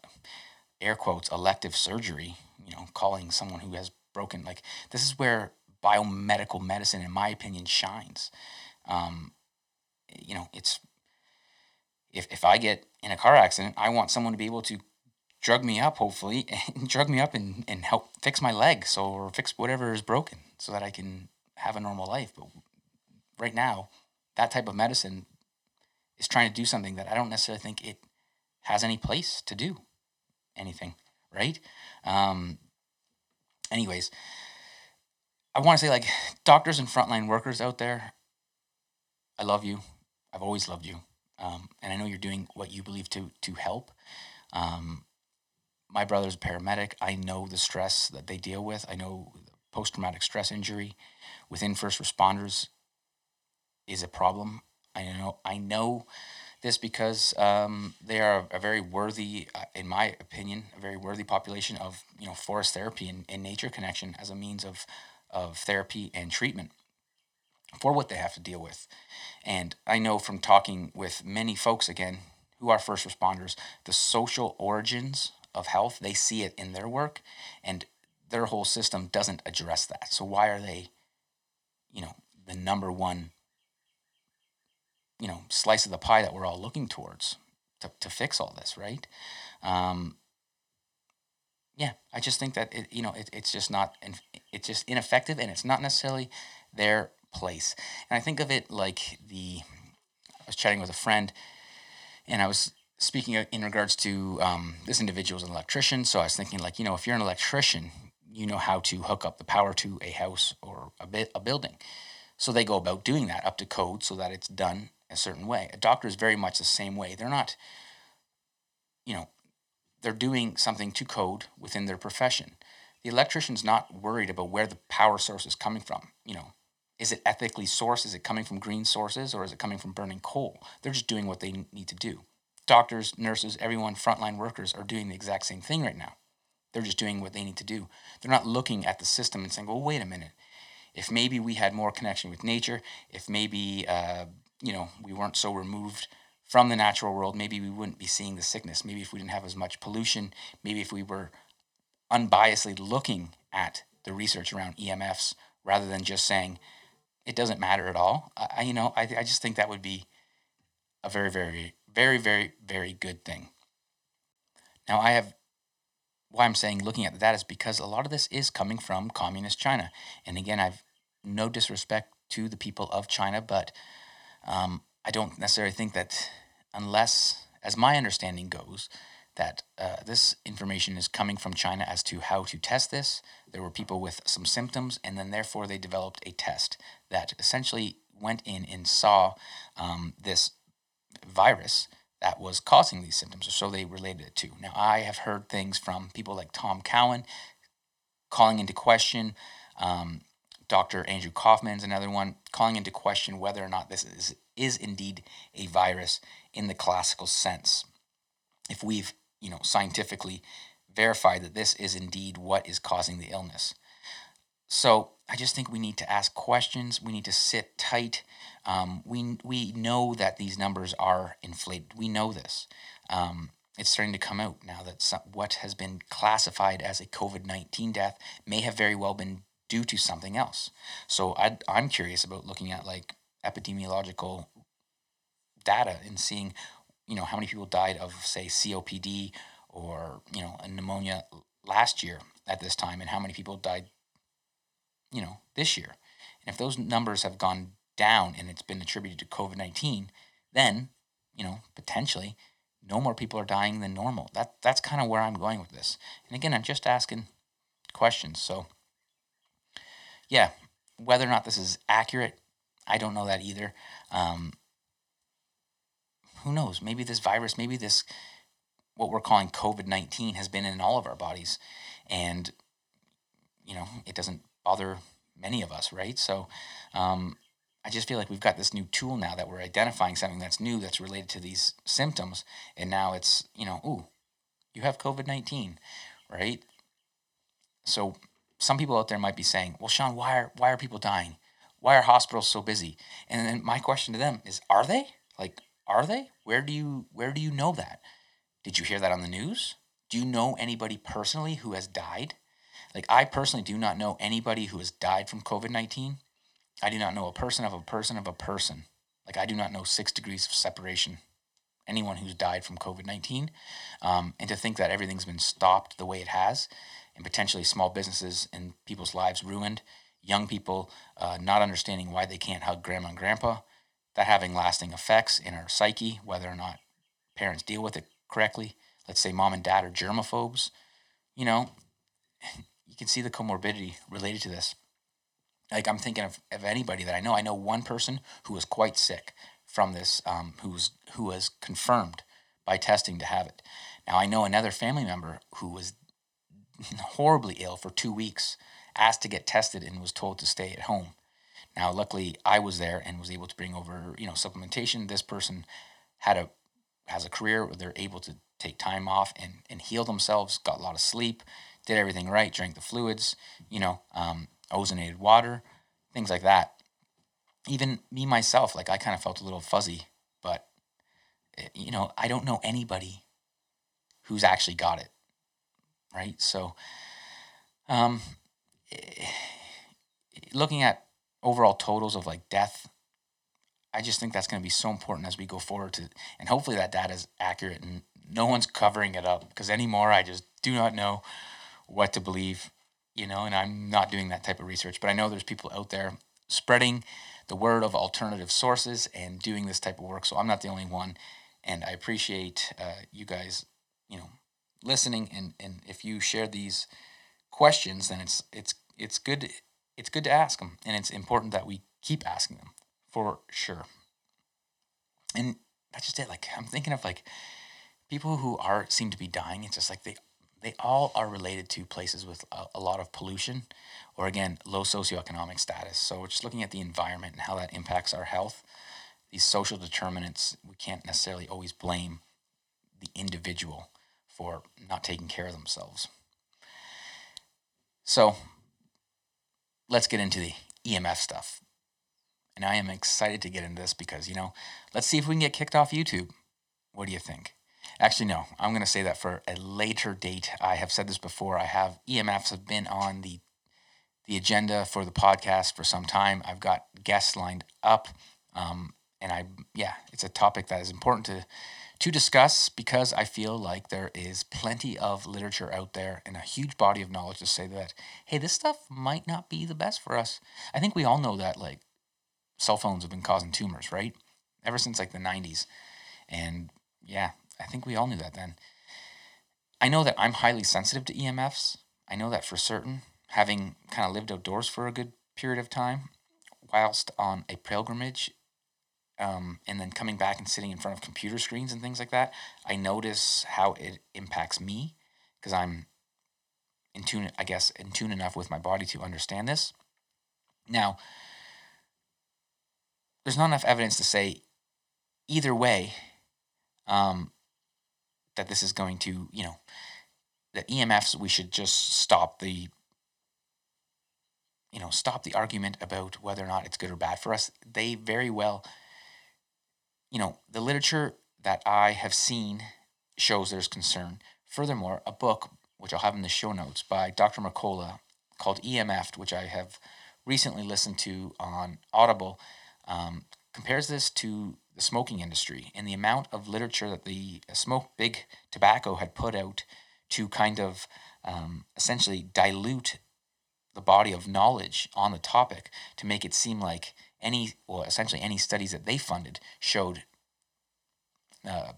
air quotes elective surgery, you know, calling someone who has broken, like, this is where biomedical medicine, in my opinion, shines. Um, you know, it's if, if I get in a car accident, I want someone to be able to drug me up, hopefully, and drug me up and, and help fix my leg so or fix whatever is broken so that I can have a normal life. But right now, that type of medicine is trying to do something that I don't necessarily think it has any place to do anything, right? Um, anyways, I want to say like doctors and frontline workers out there, I love you. I've always loved you. Um, and I know you're doing what you believe to to help. Um, my brother's a paramedic. I know the stress that they deal with. I know post traumatic stress injury within first responders is a problem. I know I know this because um, they are a very worthy, uh, in my opinion, a very worthy population of you know forest therapy and, and nature connection as a means of of therapy and treatment for what they have to deal with. And I know from talking with many folks again who are first responders, the social origins of health, they see it in their work and their whole system doesn't address that. So why are they, you know, the number one, you know, slice of the pie that we're all looking towards to, to fix all this, right? Um, yeah, I just think that it, you know, it, it's just not, it's just ineffective and it's not necessarily their place. And I think of it like the, I was chatting with a friend and I was speaking in regards to um, this individual is an electrician. So I was thinking like, you know, if you're an electrician, you know how to hook up the power to a house or a bit a building. So they go about doing that up to code so that it's done a certain way. A doctor is very much the same way. They're not, you know, they're doing something to code within their profession. The electrician's not worried about where the power source is coming from. You know, is it ethically sourced? Is it coming from green sources or is it coming from burning coal? They're just doing what they need to do. Doctors, nurses, everyone, frontline workers are doing the exact same thing right now. They're just doing what they need to do. They're not looking at the system and saying, well, wait a minute. If maybe we had more connection with nature, if maybe, uh, you know, we weren't so removed from the natural world, maybe we wouldn't be seeing the sickness. Maybe if we didn't have as much pollution, maybe if we were unbiasedly looking at the research around EMFs rather than just saying, it doesn't matter at all. I, you know, I, I just think that would be a very, very, very, very, very good thing. Now, I have why I'm saying looking at that is because a lot of this is coming from communist China. And again, I've no disrespect to the people of China, but um, I don't necessarily think that unless, as my understanding goes, that uh, this information is coming from China as to how to test this. There were people with some symptoms, and then therefore they developed a test that essentially went in and saw um, this virus that was causing these symptoms, or so they related it to. Now, I have heard things from people like Tom Cowan calling into question. Um, Dr. Andrew Kaufman is another one calling into question whether or not this is, is indeed a virus in the classical sense. If we've you know, scientifically verified that this is indeed what is causing the illness. So I just think we need to ask questions. We need to sit tight. Um, we we know that these numbers are inflated. We know this. Um, it's starting to come out now that some, what has been classified as a COVID nineteen death may have very well been due to something else. So I, I'm curious about looking at like epidemiological data and seeing, you know, how many people died of say COPD or you know a pneumonia last year at this time, and how many people died, you know, this year. And if those numbers have gone down and it's been attributed to COVID nineteen, then you know potentially no more people are dying than normal. That that's kind of where I'm going with this. And again, I'm just asking questions. So yeah, whether or not this is accurate, I don't know that either. Um, who knows? Maybe this virus, maybe this what we're calling COVID nineteen has been in all of our bodies, and you know it doesn't bother many of us, right? So. Um, I just feel like we've got this new tool now that we're identifying something that's new that's related to these symptoms, and now it's you know, ooh, you have COVID nineteen, right? So some people out there might be saying, well, Shawn, why are why are people dying? Why are hospitals so busy? And then my question to them is, are they? Like, are they? Where do you where do you know that? Did you hear that on the news? Do you know anybody personally who has died? Like I personally do not know anybody who has died from COVID-19. I do not know a person of a person of a person. Like I do not know 6 degrees of separation anyone who's died from COVID 19. Um, and to think that everything's been stopped the way it has, and potentially small businesses and people's lives ruined, young people uh, not understanding why they can't hug grandma and grandpa, that having lasting effects in our psyche, whether or not parents deal with it correctly. Let's say mom and dad are germaphobes. You know, you can see the comorbidity related to this. Like I'm thinking of, of anybody that I know. I know one person who was quite sick from this, um, who's who was confirmed by testing to have it. Now I know another family member who was horribly ill for two weeks, asked to get tested and was told to stay at home. Now, luckily, I was there and was able to bring over, you know, supplementation. This person had a has a career where they're able to take time off and, and heal themselves, got a lot of sleep, did everything right, drank the fluids, you know, um, ozonated water, things like that. Even me myself, like I kind of felt a little fuzzy, but eh, you know, I don't know anybody who's actually got it right? So, um, looking at overall totals of like death, I just think that's going to be so important as we go forward to, and hopefully that data is accurate and no one's covering it up because anymore I just do not know what to believe, you know, and I'm not doing that type of research, but I know there's people out there spreading the word of alternative sources and doing this type of work. So I'm not the only one, and I appreciate uh, you guys, you know, listening and and if you share these questions then it's it's it's good it's good to ask them and it's important that we keep asking them for sure and that's just it like i'm thinking of like people who are seem to be dying it's just like they they all are related to places with a, a lot of pollution or again low socioeconomic status so we're just looking at the environment and how that impacts our health these social determinants we can't necessarily always blame the individual for not taking care of themselves. So let's get into the EMF stuff. And I am excited to get into this because, you know, let's see if we can get kicked off YouTube. What do you think? Actually, no, I'm going to say that for a later date. I have said this before. I have EMFs have been on the the agenda for the podcast for some time. I've got guests lined up, um, and I yeah, it's a topic that is important to to discuss because I feel like there is plenty of literature out there and a huge body of knowledge to say that, hey, this stuff might not be the best for us. I think we all know that, like, cell phones have been causing tumors, right? Ever since like the 90s. And yeah, I think we all knew that then. I know that I'm highly sensitive to EMFs. I know that for certain, having kind of lived outdoors for a good period of time whilst on a pilgrimage um, and then coming back and sitting in front of computer screens and things like that, I notice how it impacts me because I'm in tune, I guess, in tune enough with my body to understand this. Now, there's not enough evidence to say either way um, that this is going to, you know, that EMFs, we should just stop the you know, stop the argument about whether or not it's good or bad for us. They very well you know, the literature that I have seen shows there's concern. Furthermore, a book, which I'll have in the show notes, by Dr. Mercola called EMF, which I have recently listened to on Audible, um, compares this to the smoking industry and the amount of literature that the uh, smoke big tobacco had put out to kind of um, essentially dilute the body of knowledge on the topic to make it seem like any, well, essentially any studies that they funded showed uh,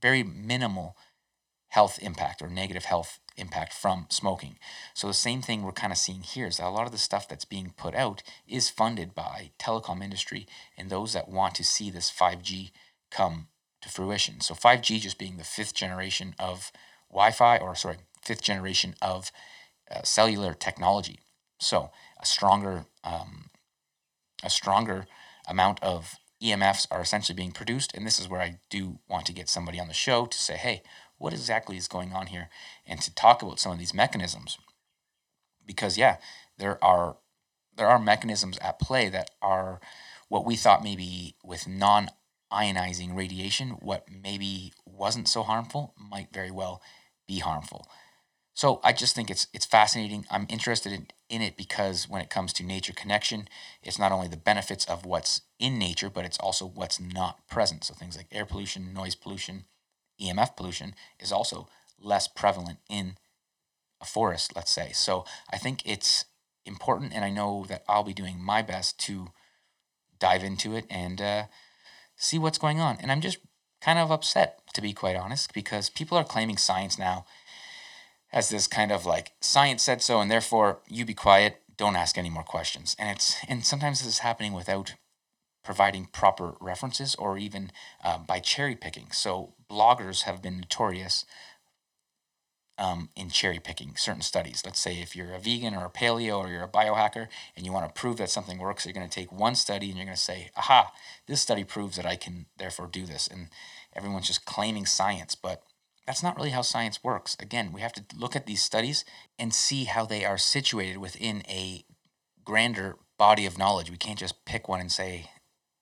very minimal health impact or negative health impact from smoking. So the same thing we're kind of seeing here is that a lot of the stuff that's being put out is funded by telecom industry and those that want to see this 5G come to fruition. So 5G just being the fifth generation of Wi-Fi or sorry, fifth generation of uh, cellular technology. So a stronger um, a stronger amount of EMFs are essentially being produced. And this is where I do want to get somebody on the show to say, hey, what exactly is going on here? And to talk about some of these mechanisms. Because yeah, there are there are mechanisms at play that are what we thought maybe with non ionizing radiation, what maybe wasn't so harmful might very well be harmful. So I just think it's it's fascinating. I'm interested in, in it because when it comes to nature connection, it's not only the benefits of what's in nature, but it's also what's not present. So things like air pollution, noise pollution, EMF pollution is also less prevalent in a forest, let's say. So I think it's important, and I know that I'll be doing my best to dive into it and uh, see what's going on. And I'm just kind of upset, to be quite honest, because people are claiming science now as this kind of like science said so and therefore you be quiet don't ask any more questions and it's and sometimes this is happening without providing proper references or even uh, by cherry picking so bloggers have been notorious um, in cherry picking certain studies let's say if you're a vegan or a paleo or you're a biohacker and you want to prove that something works you're going to take one study and you're going to say aha this study proves that i can therefore do this and everyone's just claiming science but that's not really how science works. Again, we have to look at these studies and see how they are situated within a grander body of knowledge. We can't just pick one and say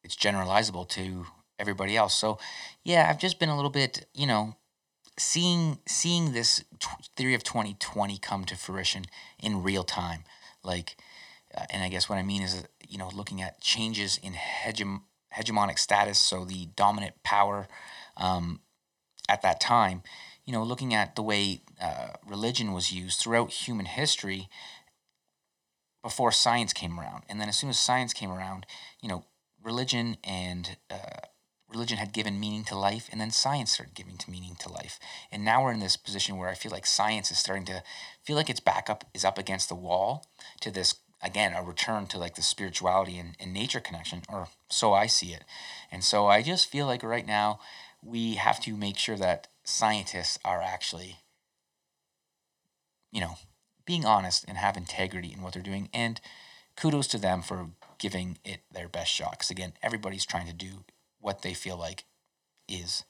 it's generalizable to everybody else. So, yeah, I've just been a little bit, you know, seeing seeing this t- theory of 2020 come to fruition in real time. Like uh, and I guess what I mean is you know, looking at changes in hegem- hegemonic status, so the dominant power um, at that time, you know, looking at the way uh, religion was used throughout human history before science came around. And then as soon as science came around, you know, religion and uh, religion had given meaning to life, and then science started giving to meaning to life. And now we're in this position where I feel like science is starting to feel like its backup is up against the wall to this again a return to like the spirituality and, and nature connection, or so I see it. And so I just feel like right now we have to make sure that scientists are actually, you know, being honest and have integrity in what they're doing. And kudos to them for giving it their best shot. Because again, everybody's trying to do what they feel like is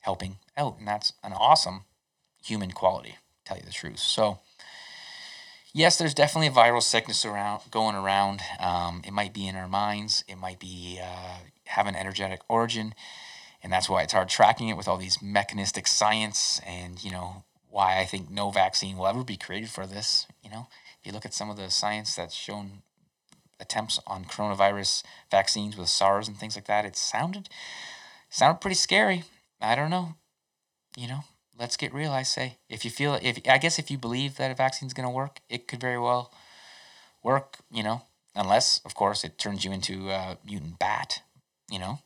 helping out. And that's an awesome human quality, tell you the truth. So, yes, there's definitely a viral sickness around going around. Um, it might be in our minds. It might be uh, have an energetic origin and that's why it's hard tracking it with all these mechanistic science and you know why I think no vaccine will ever be created for this. You know, if you look at some of the science that's shown attempts on coronavirus vaccines with SARS and things like that, it sounded sounded pretty scary. I don't know. You know, let's get real. I say, if you feel, if I guess if you believe that a vaccine's going to work, it could very well work. You know, unless of course it turns you into a mutant bat. You know,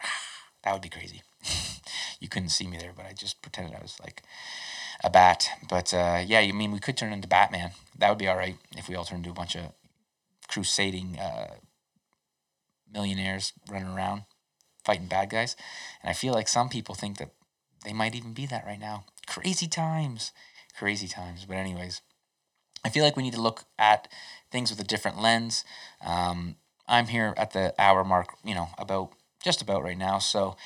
that would be crazy. you couldn't see me there, but I just pretended I was like a bat. But uh, yeah, you mean we could turn into Batman? That would be all right if we all turned into a bunch of crusading uh, millionaires running around fighting bad guys. And I feel like some people think that they might even be that right now. Crazy times, crazy times. But anyways, I feel like we need to look at things with a different lens. Um, I'm here at the hour mark, you know, about just about right now. So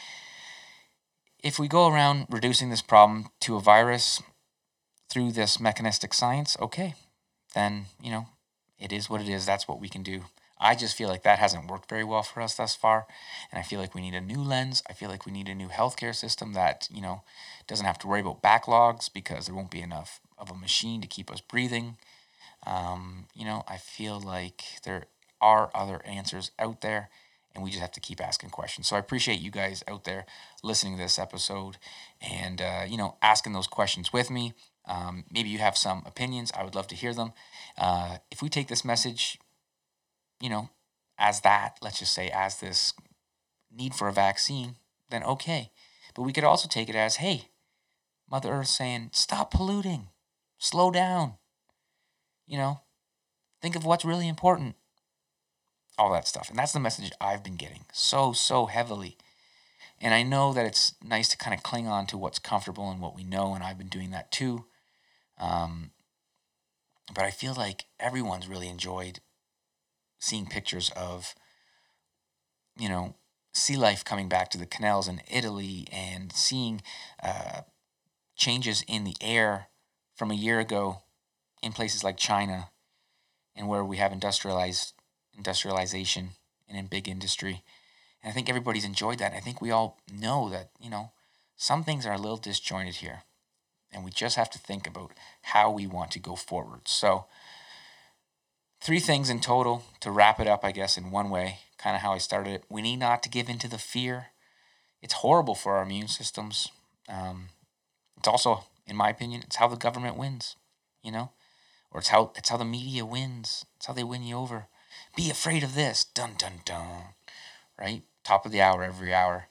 if we go around reducing this problem to a virus through this mechanistic science, okay, then, you know, it is what it is. That's what we can do. I just feel like that hasn't worked very well for us thus far. And I feel like we need a new lens. I feel like we need a new healthcare system that, you know, doesn't have to worry about backlogs because there won't be enough of a machine to keep us breathing. Um, you know, I feel like there are other answers out there and we just have to keep asking questions. So I appreciate you guys out there listening to this episode and, uh, you know, asking those questions with me. Um, maybe you have some opinions. I would love to hear them. Uh, if we take this message, you know, as that, let's just say, as this need for a vaccine, then okay. But we could also take it as, hey, Mother Earth saying, stop polluting, slow down. You know, think of what's really important. All that stuff. And that's the message I've been getting so, so heavily. And I know that it's nice to kind of cling on to what's comfortable and what we know, and I've been doing that too. Um, but I feel like everyone's really enjoyed seeing pictures of, you know, sea life coming back to the canals in Italy and seeing uh, changes in the air from a year ago in places like China and where we have industrialized industrialization and in big industry. And I think everybody's enjoyed that. I think we all know that, you know, some things are a little disjointed here. And we just have to think about how we want to go forward. So, three things in total to wrap it up, I guess, in one way, kind of how I started it. We need not to give in to the fear. It's horrible for our immune systems. Um, it's also, in my opinion, it's how the government wins, you know, or it's how it's how the media wins. It's how they win you over. Be afraid of this, dun dun dun, right? Top of the hour every hour.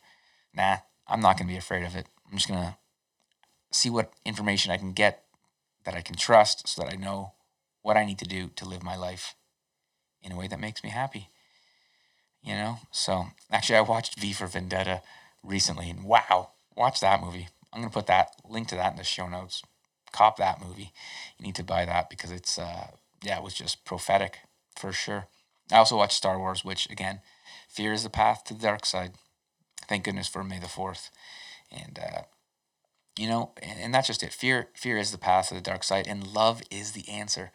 Nah, I'm not gonna be afraid of it. I'm just gonna see what information I can get that I can trust, so that I know what I need to do to live my life in a way that makes me happy. You know, so actually, I watched V for Vendetta recently, and wow, watch that movie. I'm gonna put that link to that in the show notes. Cop that movie. You need to buy that because it's uh yeah, it was just prophetic for sure. I also watched Star Wars, which again, fear is the path to the dark side. Thank goodness for May the Fourth, and uh, you know, and, and that's just it. Fear, fear is the path to the dark side, and love is the answer.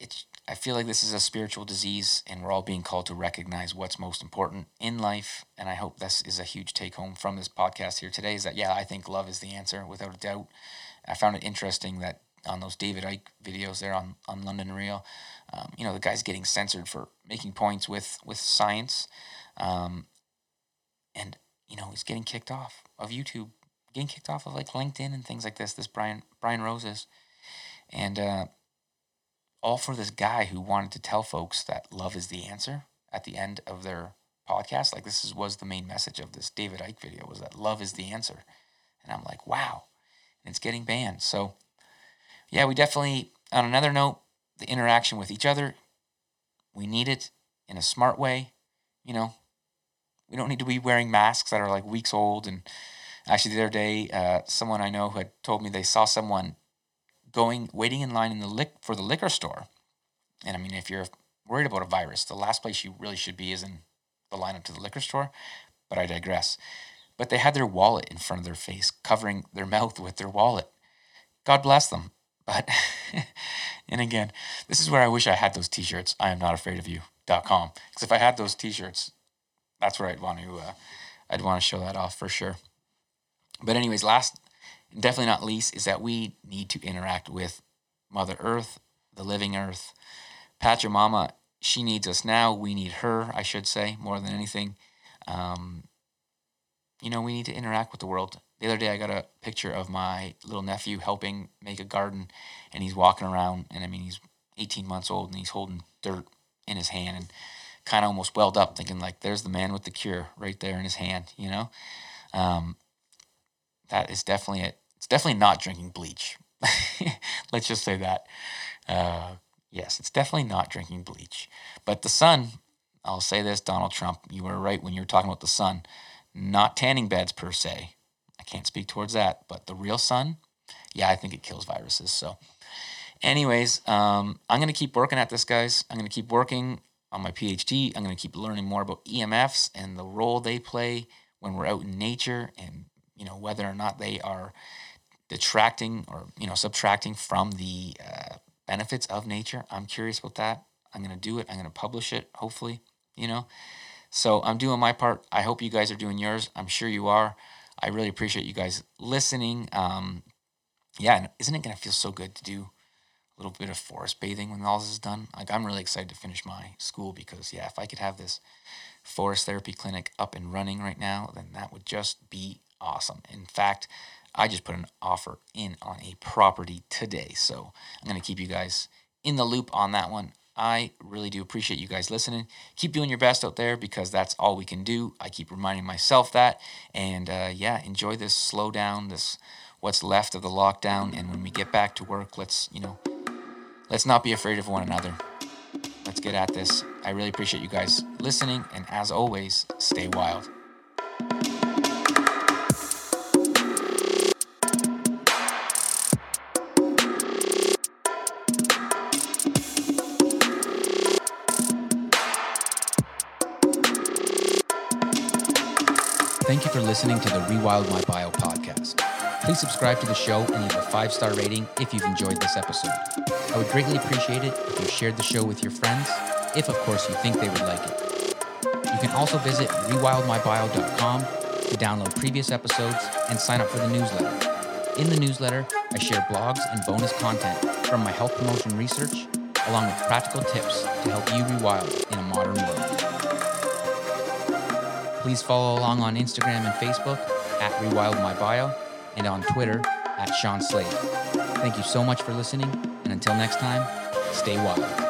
It's I feel like this is a spiritual disease, and we're all being called to recognize what's most important in life. And I hope this is a huge take home from this podcast here today is that, yeah, I think love is the answer without a doubt. I found it interesting that on those David Icke videos there on, on London Real, um, you know, the guy's getting censored for making points with, with science. Um, and, you know, he's getting kicked off of YouTube, getting kicked off of like LinkedIn and things like this, this Brian, Brian Rose's. And, uh, all for this guy who wanted to tell folks that love is the answer at the end of their podcast. Like this is, was the main message of this David Icke video was that love is the answer. And I'm like, wow, and it's getting banned. So yeah, we definitely, on another note, the interaction with each other, we need it in a smart way. You know, we don't need to be wearing masks that are like weeks old. And actually, the other day, uh, someone I know had told me they saw someone going waiting in line in the lick for the liquor store. And I mean, if you're worried about a virus, the last place you really should be is in the lineup to the liquor store. But I digress. But they had their wallet in front of their face, covering their mouth with their wallet. God bless them. But, and again, this is where I wish I had those T-shirts. I am not afraid of you.com. Because if I had those T-shirts, that's where I'd want to, uh, I'd want to show that off for sure. But anyways, last definitely not least, is that we need to interact with Mother Earth, the living Earth. Pachamama, she needs us now. We need her, I should say, more than anything. Um, you know, we need to interact with the world. The other day, I got a picture of my little nephew helping make a garden, and he's walking around. And I mean, he's 18 months old, and he's holding dirt in his hand, and kind of almost welled up, thinking like, "There's the man with the cure right there in his hand," you know. Um, that is definitely it. It's definitely not drinking bleach. Let's just say that. Uh, yes, it's definitely not drinking bleach. But the sun, I'll say this, Donald Trump, you were right when you were talking about the sun. Not tanning beds per se. I can't speak towards that. But the real sun, yeah, I think it kills viruses. So, anyways, um, I'm going to keep working at this, guys. I'm going to keep working on my PhD. I'm going to keep learning more about EMFs and the role they play when we're out in nature and you know whether or not they are detracting or you know subtracting from the uh, benefits of nature. I'm curious about that. I'm gonna do it. I'm gonna publish it. Hopefully, you know. So I'm doing my part. I hope you guys are doing yours. I'm sure you are. I really appreciate you guys listening. Um, yeah, isn't it gonna feel so good to do a little bit of forest bathing when all this is done. Like I'm really excited to finish my school because yeah, if I could have this forest therapy clinic up and running right now, then that would just be awesome. In fact, I just put an offer in on a property today. So I'm going to keep you guys in the loop on that one. I really do appreciate you guys listening. Keep doing your best out there because that's all we can do. I keep reminding myself that. And uh, yeah, enjoy this slow down, this what's left of the lockdown. And when we get back to work, let's, you know, let's not be afraid of one another. Let's get at this. I really appreciate you guys listening. And as always, stay wild. Thank you for listening to the Rewild My Bio podcast. Please subscribe to the show and leave a five star rating if you've enjoyed this episode. I would greatly appreciate it if you shared the show with your friends, if of course you think they would like it. You can also visit rewildmybio.com to download previous episodes and sign up for the newsletter. In the newsletter, I share blogs and bonus content from my health promotion research, along with practical tips to help you rewild in a modern world. Please follow along on Instagram and Facebook at RewildMyBio and on Twitter at Shawn Slade. Thank you so much for listening, and until next time, stay wild.